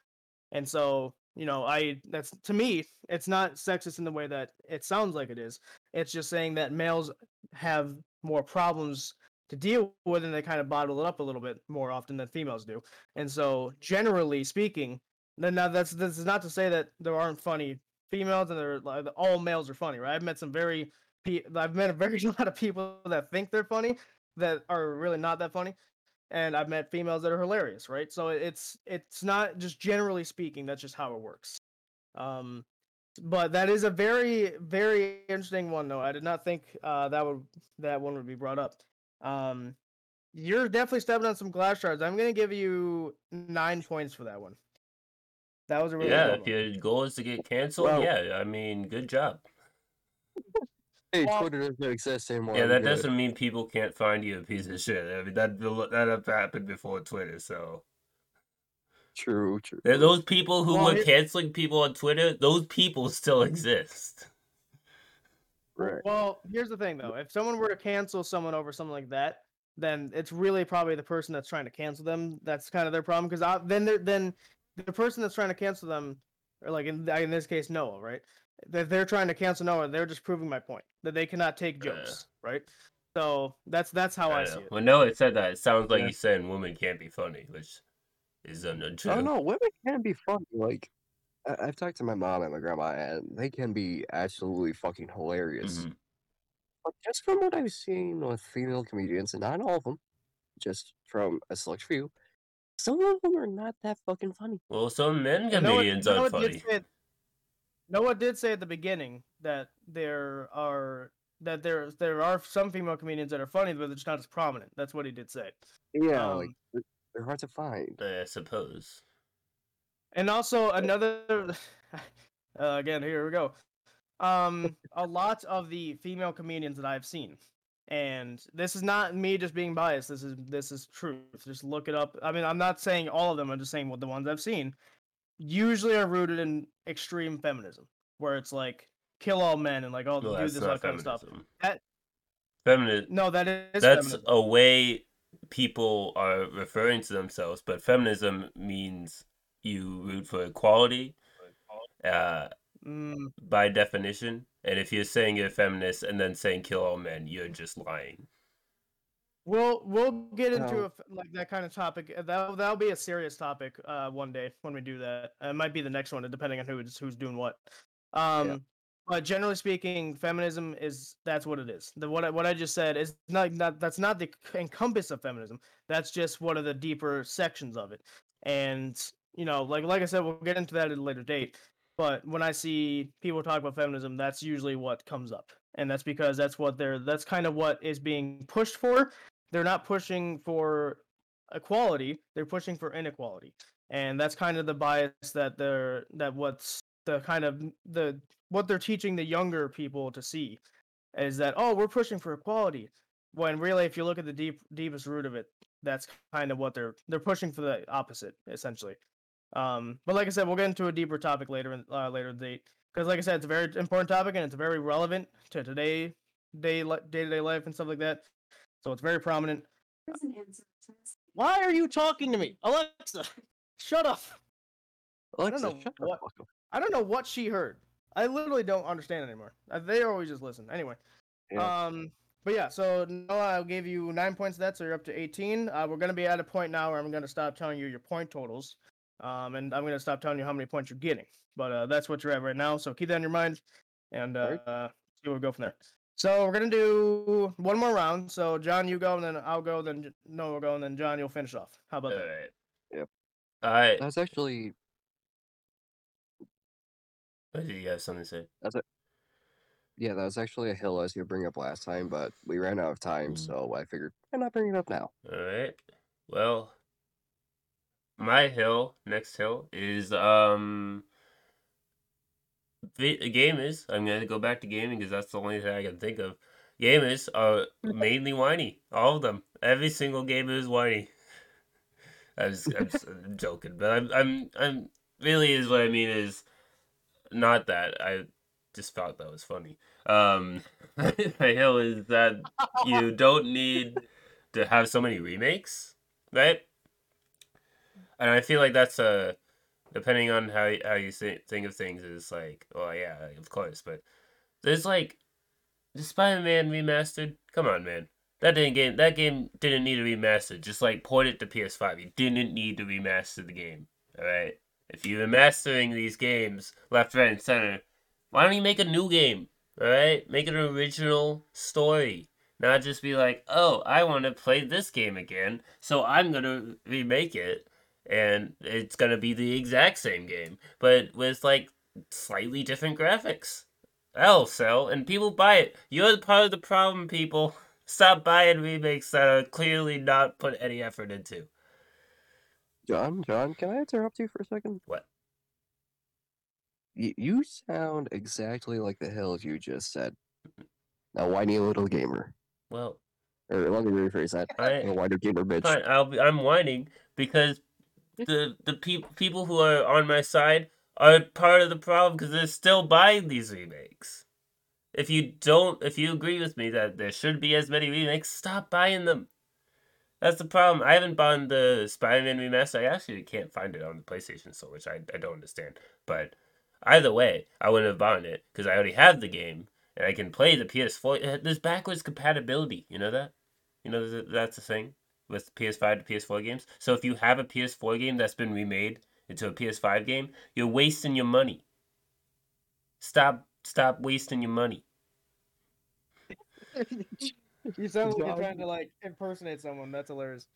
And so, you know, I that's to me, it's not sexist in the way that it sounds like it is. It's just saying that males have more problems to deal with and they kind of bottle it up a little bit more often than females do. And so, generally speaking, then now that's this is not to say that there aren't funny females and they're like all males are funny, right? I've met some very I've met a very lot of people that think they're funny that are really not that funny and I've met females that are hilarious, right? So it's it's not just generally speaking, that's just how it works. Um but that is a very very interesting one though. I did not think uh that would that one would be brought up. Um you're definitely stepping on some glass shards. I'm going to give you 9 points for that one. That was a really yeah, good if your goal is to get canceled, Well- yeah, I mean, good job. Hey, Well- Twitter doesn't exist anymore. Yeah, that good. doesn't mean people can't find you a piece of shit. I mean, that that have happened before Twitter. So True, true. There- those people who Well, were here- canceling people on Twitter, those people still exist. Right. Well, here's the thing though. If someone were to cancel someone over something like that, then it's really probably the person that's trying to cancel them. That's kind of their problem because uh, then then the person that's trying to cancel them, or like in in this case Noah, right? That they're trying to cancel Noah, they're just proving my point that they cannot take Yeah. jokes, right? So that's that's how I, I see it. When Noah said that, it sounds like Yeah. he's saying women can't be funny, which is untrue. Oh no, women can be funny. Like I- I've talked to my mom and my grandma, and they can be absolutely fucking hilarious. Mhm. But just from what I've seen with female comedians, and not all of them, just from a select few, some of them are not that fucking funny. Well, some men Well, Noah- comedians Noah aren't did funny. say- Noah did say at the beginning that there are that there there are some female comedians that are funny, but they're just not as prominent. That's what he did say. Yeah, Um, they're- they're hard to find. I suppose. And also another uh, again, here we go. Um a lot of the female comedians that I've seen. And this is not me just being biased. This is this is truth. Just look it up. I mean, I'm not saying all of them, I'm just saying what the ones I've seen usually are rooted in extreme feminism, where it's like kill all men and like oh Well, do that's this all kind of stuff. feminism. That- Feminine. No, that is That's feminism. a way people are referring to themselves, but feminism means you root for equality, uh, Mm, by definition. And if you're saying you're a feminist and then saying kill all men, you're just lying. We'll we'll get into a like that kind of topic. uh, That that'll be a serious topic uh one day when we do that. Uh, it might be the next one, depending on who's who's doing what. Um, but generally speaking, feminism is that's what it is. The what I, what I just said is not not that's not the encompass of feminism. That's just one of the deeper sections of it. And you know, like like I said, we'll get into that at a later date. But when I see people talk about feminism, that's usually what comes up, and that's because that's what they're that's kind of what is being pushed for they're not pushing for equality, they're pushing for inequality, and that's kind of the bias that they're that what's the kind of the what they're teaching the younger people to see is that oh we're pushing for equality when really if you look at the deep deepest root of it that's kind of what they're they're pushing for the opposite essentially. Um but like i said we'll get into a deeper topic later in uh, later date because like i said it's a very important topic and it's very relevant to today day day-to-day life and stuff like that so it's very prominent why are you talking to me alexa shut up Alexa, I don't know shut what- up. I don't know what she heard. I literally don't understand anymore. Uh, They always just listen. Anyway. Yeah. Um. But yeah, so Noah, I'll give you nine points. of That so you're up to eighteen. Uh, we're gonna be at a point now where I'm gonna stop telling you your point totals. Um, and I'm gonna stop telling you how many points you're getting. But uh, that's what you're at right now. So keep that in your mind, and uh, Alright. uh see where we go from there. So we're gonna do one more round. So John, you go, and then I'll go, then J- Noah will go, and then John, you'll finish off. How about All that? right. Yep. All right. That's actually Did you have something to say? yeah, that was actually a hill as you bring up last time, but we ran out of time, Mm. so I figured why not bring it up now? All right. Well, my hill, next hill, is um. The gamers. I'm gonna go back to gaming because that's the only thing I can think of. Gamers are mainly whiny. All of them. Every single gamer is whiny. I'm just, I'm, just, I'm joking, but I'm, I'm, I'm really is what I mean is not that. I just thought that was funny. Um, my hill is that you don't need to have so many remakes, right? And I feel like that's a depending on how how you thi- think of things is like, well, yeah, of course, but there's like the Spider-Man remastered. Come on, man. That didn't game. That game didn't need a remaster. Just like port it to PS5. You didn't need to remaster the game. All right. If you're remastering these games left, right, and center, why don't you make a new game? All right. Make an original story. Not just be like, oh, I want to play this game again, so I'm gonna remake it, and it's gonna be the exact same game, but with like slightly different graphics. That'll sell, and people buy it. You're part of the problem, people. Stop buying remakes that are clearly not put any effort into. John, John, can I interrupt you for a second? What? You, you sound exactly like the hills you just said. A whiny little gamer. Well, Or let me rephrase that. I A whiny gamer bitch. fine. I'll be. I'm whining because the the pe- people who are on my side are part of the problem because they're still buying these remakes. If you don't, if you agree with me that there should be as many remakes, stop buying them. That's the problem. I haven't bought the Spider-Man remaster. I actually can't find it on the PlayStation Store, which I, I don't understand. But either way, I wouldn't have bought it because I already have the game and I can play the PS4. Uh, There's backwards compatibility. You know that? You know that that's a thing with PS5 to PS4 games. So if you have a PS4 game that's been remade into a PS5 game, you're wasting your money. Stop stop wasting your money. you sound like you're trying to like impersonate someone. That's hilarious.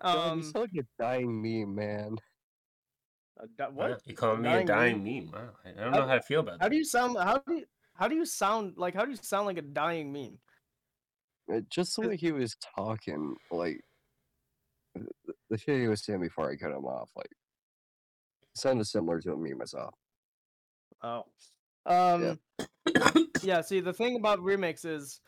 Um, you sound like a dying meme, man. da- what? You calling me Dying a dying meme? Wow. I I don't know How- how to feel about How that. do you sound? How do you? How do you sound like? How do you sound like a dying meme? Just the way he was talking, like th- th- the shit he was saying before I cut him off, like sounded similar to me myself. Oh. Um. Yeah. See, the thing about remakes is,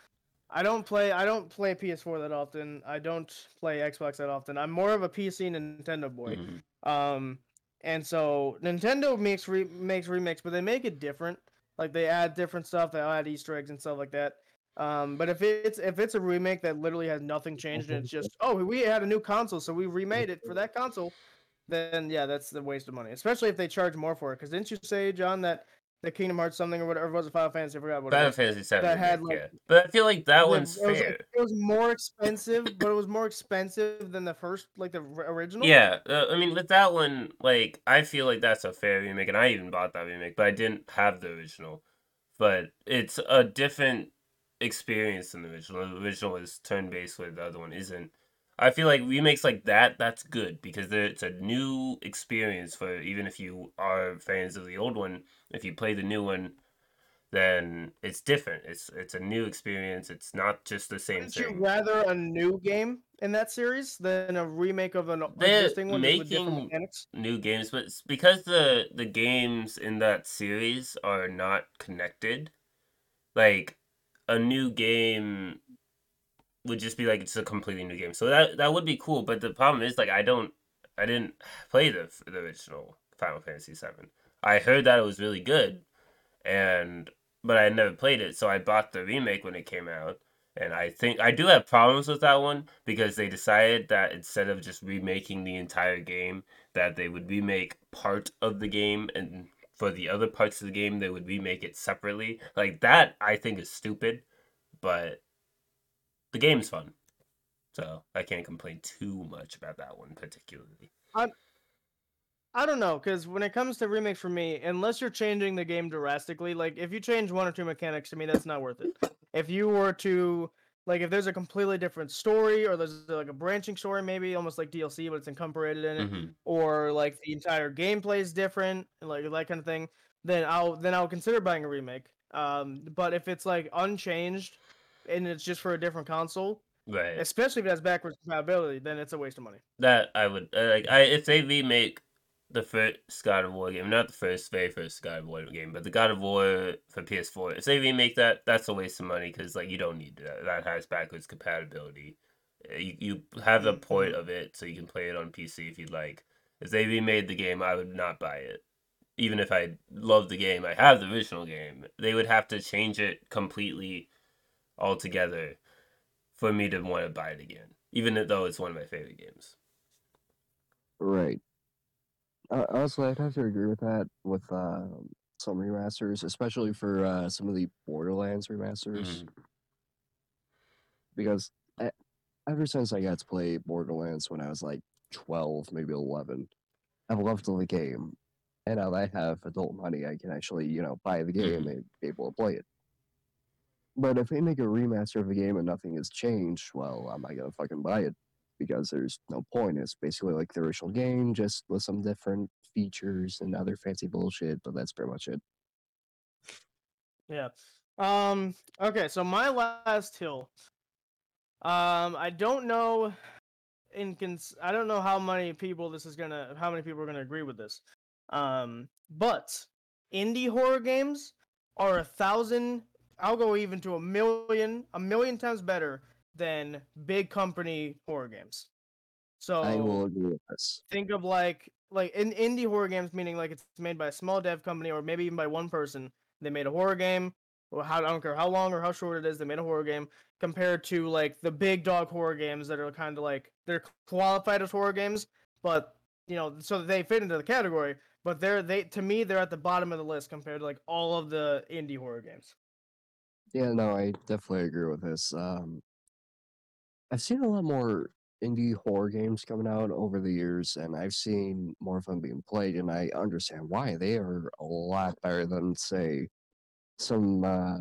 I don't play. I don't play PS4 that often. I don't play Xbox that often. I'm more of a PC and Nintendo boy. Mhm. Um, and so Nintendo makes re- makes remakes, but they make it different. Like they add different stuff, they add Easter eggs and stuff like that. Um, but if it's if it's a remake that literally has nothing changed and it's just oh we had a new console so we remade it for that console, then yeah that's the waste of money. Especially if they charge more for it. Because didn't you say John that the Kingdom Hearts something or whatever was it Final Fantasy? I forgot what it Final was. Fantasy Seven. that had, like- yeah. But I feel like that It- one's it was, fair. It was more expensive, but it was more expensive than the first, like the original. Yeah, uh, I mean, with that one, like, I feel like that's a fair remake, and I even bought that remake, but I didn't have the original. But it's a different experience than the original. The original is turn based, where the other one isn't. I feel like remakes like that, that's good because there- it's a new experience for even if you are fans of the old one. If you play the new one, then it's different. It's it's a new experience. It's not just the same Would you thing. rather a new game in that series than a remake of an They're existing one just with different making- mechanics? New games, but because the the games in that series are not connected. Like a new game would just be like it's a completely new game. So that that would be cool, but the problem is like I don't I didn't play the the original Final Fantasy 7. I heard that it was really good and but I never played it, so I bought the remake when it came out. And I think I do have problems with that one because they decided that instead of just remaking the entire game, that they would remake part of the game and for the other parts of the game they would remake it separately. Like that I think is stupid, but the game's fun. So I can't complain too much about that one particularly. I, I don't know, because when it comes to remakes for me, unless you're changing the game drastically, like if you change one or two mechanics, to me that's not worth it. If you were to like if there's a completely different story or there's like a branching story, maybe almost like DLC, but it's incorporated in it, Mhm. or like the entire gameplay is different, and like that kind of thing, then I'll then I'll consider buying a remake. Um, but if it's like unchanged and it's just for a different console, Right. especially if it has backwards compatibility, then it's a waste of money. That I would uh, like. I if they remake the first God of War game, not the first, very first God of War game, but the God of War for PS4. If they remake that, that's a waste of money because like you don't need that. That has backwards compatibility. Uh, You you have the point of it so you can play it on PC if you'd like. If they remade the game, I would not buy it. Even if I love the game, I have the original game. They would have to change it completely, altogether, for me to want to buy it again. Even though it's one of my favorite games. Right. Uh, also, I'd have to agree with that with uh, some remasters, especially for uh, some of the Borderlands remasters, Mhm. because I, ever since I got to play Borderlands when I was like 12, maybe 11, I've loved the game. And now that I have adult money, I can actually, you know, buy the game and be able to play it. But if they make a remaster of the game and nothing has changed, well, I'm not gonna fucking buy it because there's no point. It's basically like the original game, just with some different features and other fancy bullshit. But that's pretty much it. Yeah. Um. Okay. So my last hill. Um. I don't know. In cons- I don't know how many people this is gonna. How many people are gonna agree with this. Um. But indie horror games are a thousand. I'll go even to a million. A million times better than big company horror games. So I will agree with this. think of like like in indie horror games meaning like it's made by a small dev company or maybe even by one person they made a horror game or how i don't care how long or how short it is they made a horror game compared to like the big dog horror games that are kind of like they're qualified as horror games but you know so they fit into the category but they're they to me they're at the bottom of the list compared to like all of the indie horror games Yeah, no, I definitely agree with this. Um, I've seen a lot more indie horror games coming out over the years, and I've seen more of them being played, and I understand why. They are a lot better than, say, some uh,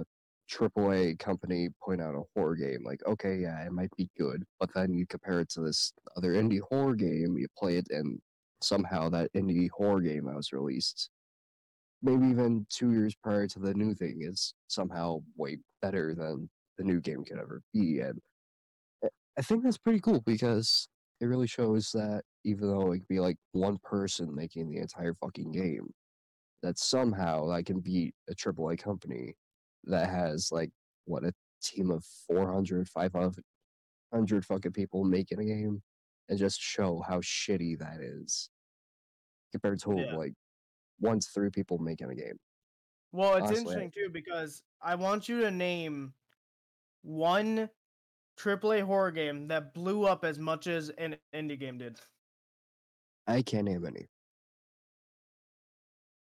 AAA company putting out a horror game. Like, okay, yeah, it might be good, but then you compare it to this other indie horror game, you play it, and somehow that indie horror game that was released maybe even two years prior to the new thing is somehow way better than the new game could ever be. And I- think that's pretty cool because it really shows that even though it could be like one person making the entire fucking game, that somehow I can beat a AAA company that has like what a team of 400, 500 fucking people making a game and just show how shitty that is compared to Yeah. like one to three people making a game. well it's Honestly, interesting too because i want you to name one AAA horror game that blew up as much as an indie game did I can't name any.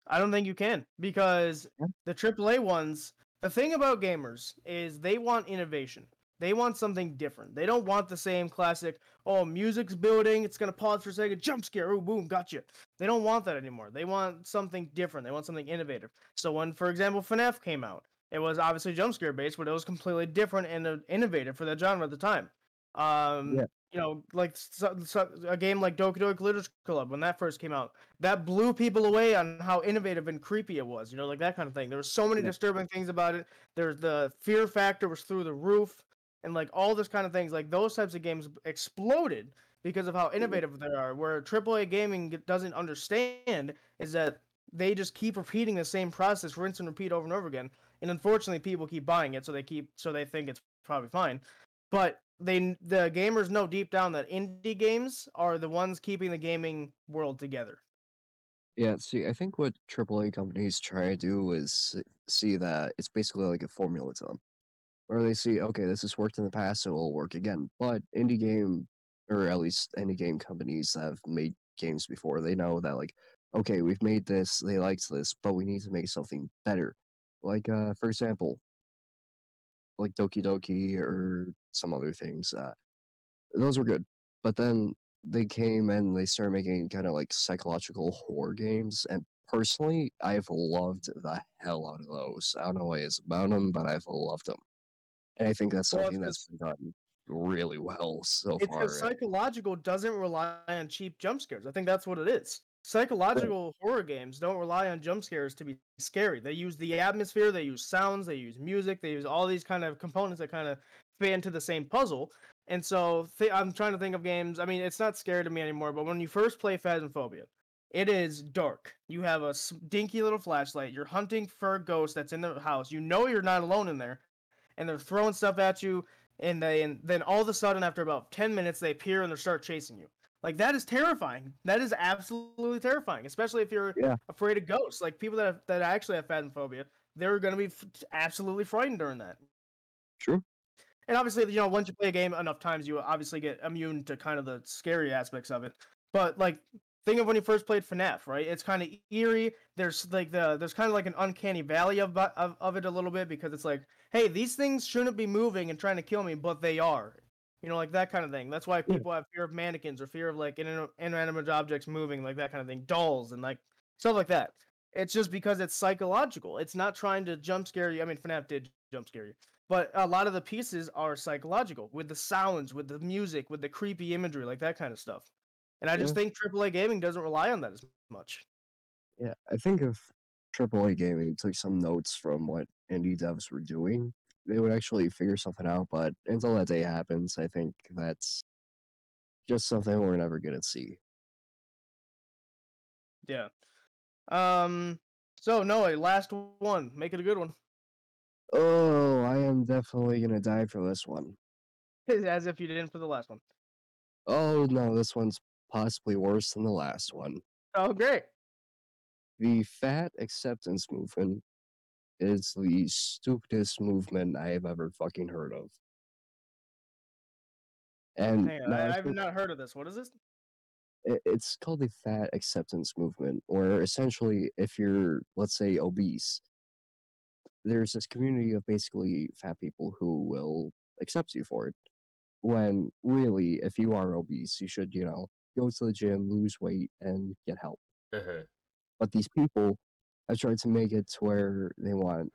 I don't think you can because the AAA ones. The thing about gamers is they want innovation. They want something different. They don't want the same classic. Oh, music's building. It's gonna pause for a second. Jump scare. Oh, boom, gotcha. They don't want that anymore. They want something different. They want something innovative. So when, for example, FNAF came out, it was obviously jump scare based, but it was completely different and uh, innovative for that genre at the time. Um, Yeah. you know, like so, so, a game like Doki Doki Literature Club when that first came out, that blew people away on how innovative and creepy it was. You know, like that kind of thing. There were so many Yeah. disturbing things about it. There's the fear factor was through the roof, and like all this kind of things. Like those types of games exploded because of how innovative they are. Where AAA gaming doesn't understand is that they just keep repeating the same process, rinse and repeat over and over again. And unfortunately, people keep buying it, so they keep so they think it's probably fine. But they the gamers know deep down that indie games are the ones keeping the gaming world together. Yeah, see, I think what AAA companies try to do is see that it's basically like a formula to them, where they see, okay, this has worked in the past, so it will work again. But indie game, or at least indie game companies that have made games before, they know that like, okay, we've made this, they liked this, but we need to make something better. Like, uh, for example, like Doki Doki or some other things. Uh, those were good, but then they came and they started making kind of like psychological horror games, and personally, I've loved the hell out of those. I don't know what it's about them, but I've loved them, and I think that's Well, something that's been done really well so It's far. psychological doesn't rely on cheap jump scares. I think that's what it is. Psychological horror games don't rely on jump scares to be scary. They use the atmosphere, they use sounds, they use music, they use all these kind of components that kind of fit into the same puzzle. And so th- I'm trying to think of games. I mean, it's not scary to me anymore, but when you first play Phasmophobia, it is dark. You have a dinky little flashlight. You're hunting for a ghost that's in the house. You know you're not alone in there, and they're throwing stuff at you. And they and then all of a sudden, after about ten minutes, they appear and they start chasing you. Like that is terrifying. That is absolutely terrifying, especially if you're Yeah. afraid of ghosts. Like people that have, that actually have phasmophobia, they're gonna be f- absolutely frightened during that. True. And obviously, you know, once you play a game enough times, you obviously get immune to kind of the scary aspects of it. But like, think of when you first played FNAF, right? It's kind of eerie. There's like the there's kind of like an uncanny valley of, of of it a little bit because it's like, hey, these things shouldn't be moving and trying to kill me, but they are. You know, like that kind of thing. That's why Yeah. people have fear of mannequins or fear of like inan- inanimate objects moving, like that kind of thing. Dolls and like stuff like that. It's just because it's psychological. It's not trying to jump scare you. I mean, FNAF did jump scare you, but a lot of the pieces are psychological with the sounds, with the music, with the creepy imagery, like that kind of stuff. And I just think AAA gaming doesn't rely on that as much. Yeah, I think if AAA gaming took some notes from what indie devs were doing, they would actually figure something out. But until that day happens, I think that's just something we're never gonna see. Yeah. Um. So Noah, last one. Make it a good one. Oh, I am definitely gonna die for this one. As if you didn't for the last one. Oh no, this one's possibly worse than the last one. Oh, great. The fat acceptance movement is the stupidest movement I have ever fucking heard of. And Hang on, I, I've not heard of this. What is this? i- it's called the fat acceptance movement where essentially if you're let's say obese there's this community of basically fat people who will accept you for it when really if you are obese you should you know go to the gym lose weight and get help Uh-huh. but these people have tried to make it to where they want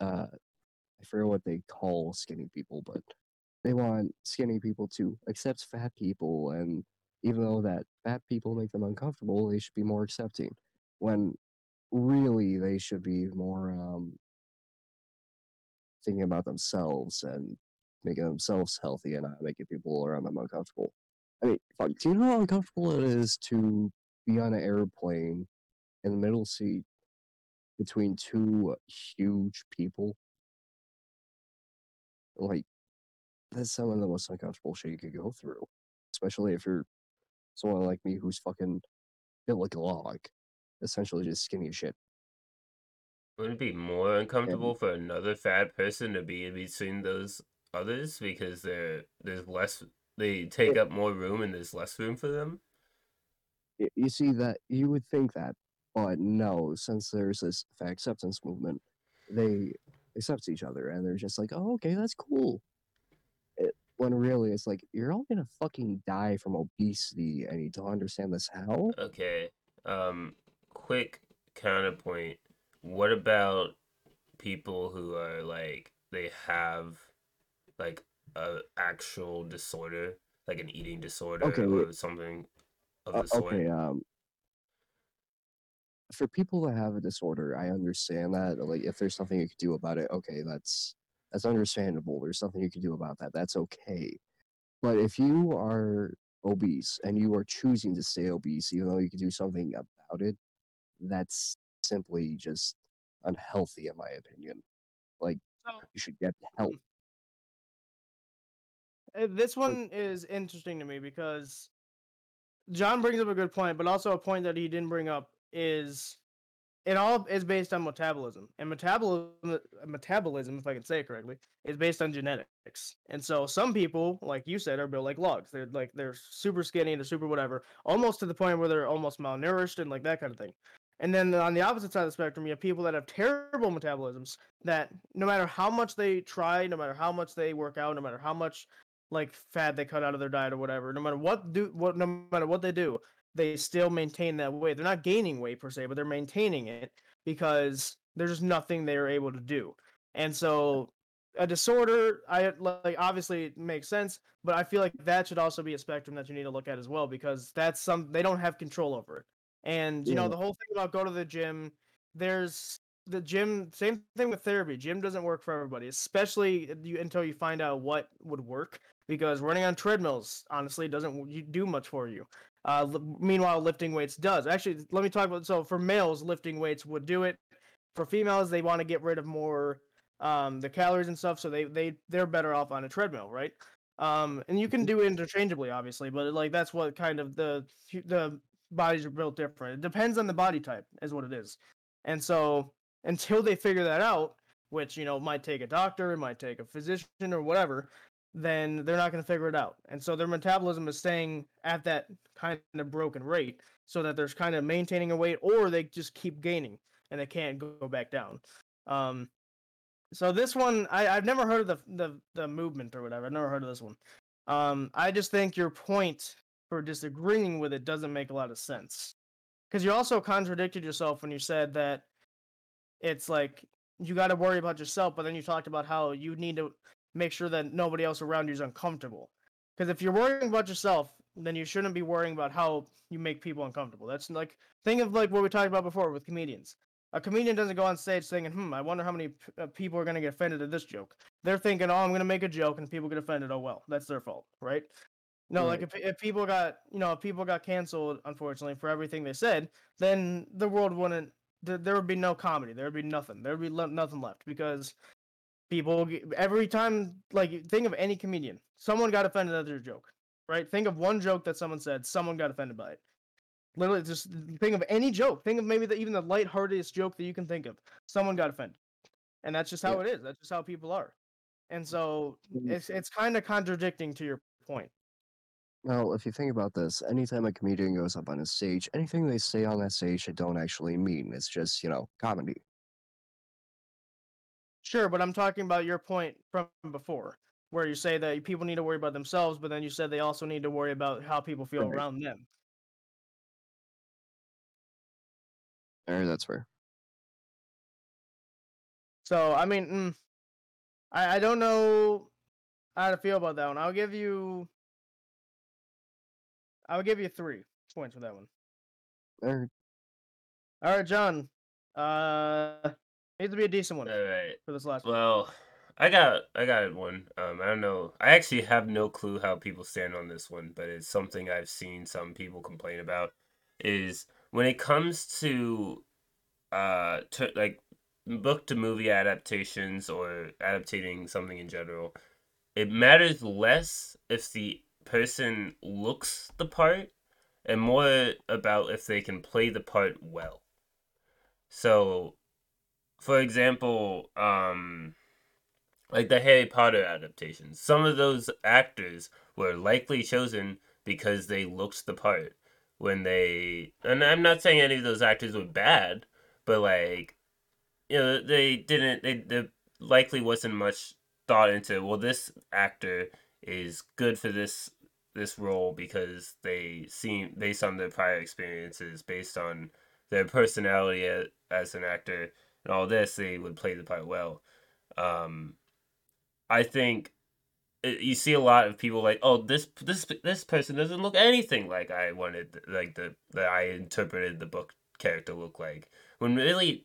uh i forget what they call skinny people but they want skinny people to accept fat people and even though that fat people make them uncomfortable they should be more accepting when really they should be more um thinking about themselves and making themselves healthy and not making people around them uncomfortable. I mean fuck, do you know how uncomfortable it is to be on an airplane in the middle seat between two huge people. Like, that's some of the most uncomfortable shit you could go through. Especially if you're someone like me who's fucking built like a log. Essentially just skinny as shit. Wouldn't it be more uncomfortable for another fat person to be in between those others because they're there's less they take up more room and there's less room for them? You see that you would think that, but no, since there's this fat acceptance movement, they accept each other and they're just like, oh, okay, that's cool. It, when really it's like, you're all gonna fucking die from obesity and you don't understand this how? Okay. Um quick counterpoint. What about people who are like they have like a actual disorder like an eating disorder Okay, or something of Uh, the sort. okay, um, for people that have a disorder, I understand that. Like, if there's something you could do about it, okay, that's that's understandable. There's something you can do about that. That's okay. But if you are obese and you are choosing to stay obese, even though you can do something about it, that's simply just unhealthy, in my opinion. Like, So, you should get help. uh, this one is interesting to me because John brings up a good point, but also a point that he didn't bring up is it all is based on metabolism, and metabolism, metabolism, if I can say it correctly, is based on genetics. And so some people, like you said, are built like logs. They're like they're super skinny, they're super whatever, almost to the point where they're almost malnourished and like that kind of thing. And then on the opposite side of the spectrum, you have people that have terrible metabolisms that no matter how much they try, no matter how much they work out, no matter how much like fat they cut out of their diet or whatever, no matter what do what no matter what they do, they still maintain that weight. They're not gaining weight per se, but they're maintaining it because there's nothing they're able to do. And so a disorder, I like obviously it makes sense, but I feel like that should also be a spectrum that you need to look at as well because that's some they don't have control over it. And you know the whole thing about go to the gym, there's the gym. Same thing with therapy. Gym doesn't work for everybody, especially you, until you find out what would work. Because running on treadmills honestly doesn't do much for you. Uh, l- meanwhile, lifting weights does. Actually, let me talk about. So for males, lifting weights would do it. For females, they want to get rid of more um, the calories and stuff, so they they they're better off on a treadmill, right? Um, and you can do it interchangeably, obviously, but like that's what kind of the the bodies are built different. It depends on the body type, is what it is. And so until they figure that out, which you know might take a doctor, it might take a physician or whatever, then they're not going to figure it out. And so their metabolism is staying at that kind of broken rate, so that there's kind of maintaining a weight, or they just keep gaining and they can't go back down. Um, so this one, I, I've never heard of the, the the movement or whatever. I've never heard of this one. Um, I just think your point for disagreeing with it doesn't make a lot of sense because you also contradicted yourself when you said that it's like you got to worry about yourself, but then you talked about how you need to make sure that nobody else around you is uncomfortable. Because if you're worrying about yourself, then you shouldn't be worrying about how you make people uncomfortable. That's like think of like what we talked about before with comedians. A comedian doesn't go on stage saying, "Hmm, I wonder how many p- uh, people are going to get offended at this joke." They're thinking, "Oh, I'm going to make a joke, and people get offended. Oh well, that's their fault, right?" No, like if if people got you know if people got canceled, unfortunately for everything they said, then the world wouldn't. There, there would be no comedy. There would be nothing. There would be le- nothing left because people every time like think of any comedian, someone got offended at their joke, right? Think of one joke that someone said, someone got offended by it. Literally, just think of any joke. Think of maybe the, even the lightheartedest joke that you can think of. Someone got offended, and that's just how Yeah. it is. That's just how people are. And so Mm. it's it's kind of contradicting to your point. Well, if you think about this, anytime a comedian goes up on a stage, anything they say on that stage they don't actually mean. It's just, you know, comedy. Sure, but I'm talking about your point from before, where you say that people need to worry about themselves, but then you said they also need to worry about how people feel Right. around them. Or that's fair. So I mean, mm, I I don't know how to feel about that one. I'll give you. I'll give you three points for that one. Or All right, John. Uh, needs to be a decent one All right. for this last one. Well, I got I got one. Um, I don't know. I actually have no clue how people stand on this one, but it's something I've seen some people complain about. Is when it comes to uh to like book to movie adaptations or adaptating something in general, it matters less if the person looks the part and more about if they can play the part well. So, for example, um like the Harry Potter adaptations. Some of those actors were likely chosen because they looked the part when they and I'm not saying any of those actors were bad, but like you know, they didn't they there likely wasn't much thought into well this actor is good for this this role because they seem based on their prior experiences, based on their personality as, as an actor and all this, they would play the part well. Um, I think it, you see a lot of people like, oh, this this this person doesn't look anything like I wanted, like the that I interpreted the book character look like. When really,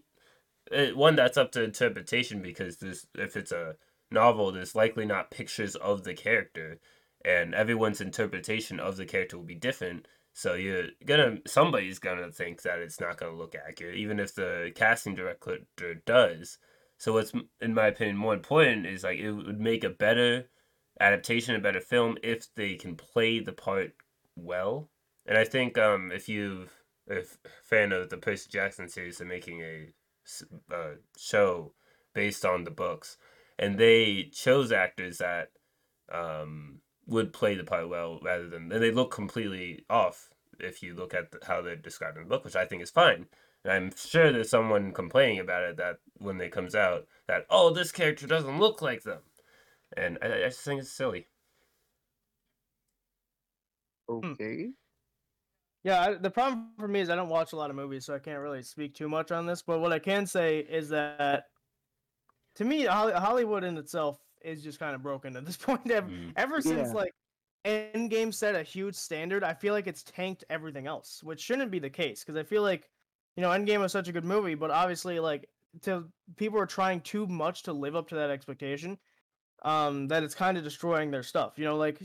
it, one that's up to interpretation because this if it's a novel, there's likely not pictures of the character, and everyone's interpretation of the character will be different. So you're gonna somebody's gonna think that it's not gonna look accurate, even if the casting director does. So what's in my opinion more important is like it would make a better adaptation, a better film if they can play the part well. And I think um, if you are a fan of the Percy Jackson series, they're making a uh, show based on the books, and they chose actors that um, would play the part well rather than and they look completely off if you look at the, how they're described in the book, which I think is fine. And I'm sure there's someone complaining about it that when it comes out that oh this character doesn't look like them, and I, I just think it's silly. Hmm. Okay. Yeah, I, the problem for me is I don't watch a lot of movies, so I can't really speak too much on this. But what I can say is that, to me, Hollywood in itself is just kind of broken at this point. Ever, mm. ever since yeah. like Endgame set a huge standard, I feel like it's tanked everything else, which shouldn't be the case. Because I feel like, you know, Endgame was such a good movie, but obviously, like, to people are trying too much to live up to that expectation um that it's kind of destroying their stuff you know like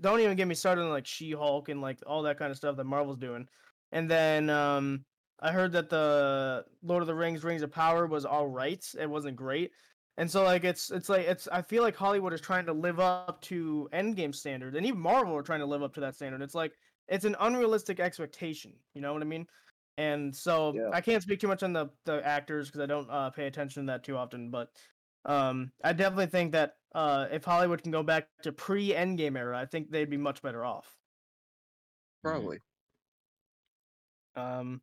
don't even get me started on like she-hulk and like all that kind of stuff that marvel's doing and then um i heard that the lord of the rings rings of power was all right it wasn't great and so like it's it's like it's i feel like hollywood is trying to live up to endgame standards and even marvel are trying to live up to that standard it's like it's an unrealistic expectation you know what i mean and so yeah. i can't speak too much on the the actors because i don't uh, pay attention to that too often but um, I definitely think that uh, if Hollywood can go back to pre Endgame era, I think they'd be much better off. Probably. Um,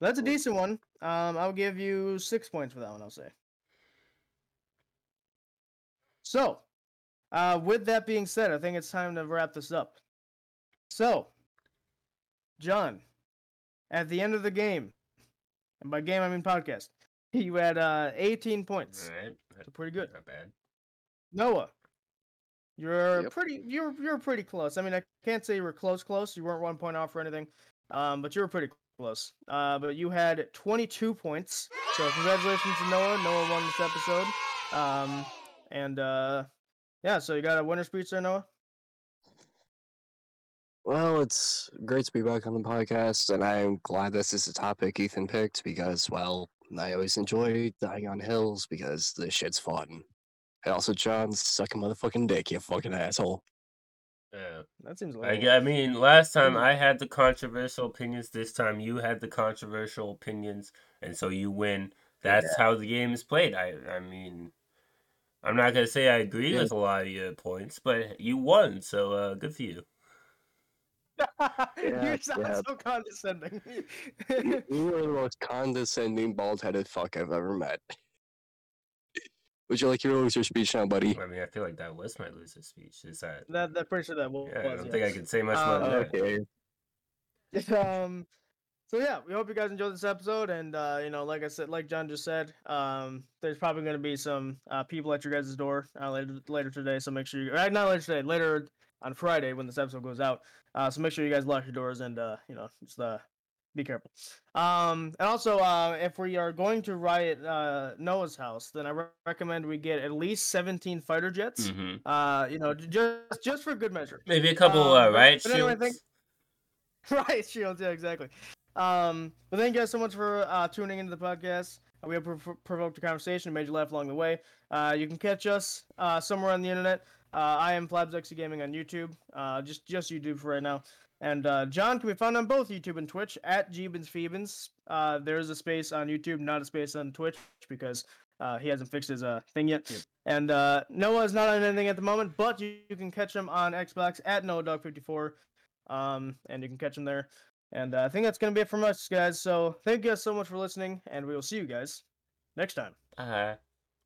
that's a decent one. Um, I'll give you six points for that one. I'll say. So, uh, with that being said, I think it's time to wrap this up. So, John, at the end of the game, and by game I mean podcast, you had uh, 18 points. All right. So pretty good. Not bad. Noah, you're yep. pretty. You're you're pretty close. I mean, I can't say you were close, close. You weren't one point off or anything, um, but you were pretty close. Uh, but you had 22 points. So congratulations to Noah. Noah won this episode. Um, and uh, yeah, so you got a winner speech there, Noah. Well, it's great to be back on the podcast, and I'm glad this is a topic Ethan picked because, well, I always enjoy dying on hills because this shit's fun. And also, John, suck a motherfucking dick, you fucking asshole. Yeah, that seems. Like, I mean, last time I had the controversial opinions. This time you had the controversial opinions, and so you win. That's yeah. how the game is played. I, I mean, I'm not gonna say I agree yeah. with a lot of your points, but you won, so uh, good for you. you sound yeah. so condescending. you, you are the most condescending, bald-headed fuck I've ever met. Would you like your loser speech now, buddy? I mean, I feel like that was my loser speech. Is that? That, that pretty sure that was. Yeah, I don't yes. think I can say much more. Uh, okay. Um. So yeah, we hope you guys enjoyed this episode, and uh, you know, like I said, like John just said, um, there's probably going to be some uh, people at your guys' door uh, later later today. So make sure you, uh, not later today, later on Friday when this episode goes out. Uh, so make sure you guys lock your doors and uh, you know just uh, be careful. Um, and also, uh, if we are going to riot uh, Noah's house, then I re- recommend we get at least 17 fighter jets. Mm-hmm. Uh, you know, just just for good measure. Maybe a couple um, uh, riot shields. Think... shields, yeah, exactly. Um, but thank you guys so much for uh, tuning into the podcast. We have prov- provoked a conversation, made you laugh along the way. Uh, you can catch us uh, somewhere on the internet. Uh, I am Flabsexy Gaming on YouTube. Uh, just just YouTube for right now. And uh, John can be found on both YouTube and Twitch at. Uh, there is a space on YouTube, not a space on Twitch because uh, he hasn't fixed his uh, thing yet. Yep. And uh, Noah is not on anything at the moment, but you, you can catch him on Xbox at NoahDog54. Um, and you can catch him there. And uh, I think that's going to be it from us, guys. So thank you guys so much for listening, and we will see you guys next time. Uh-huh.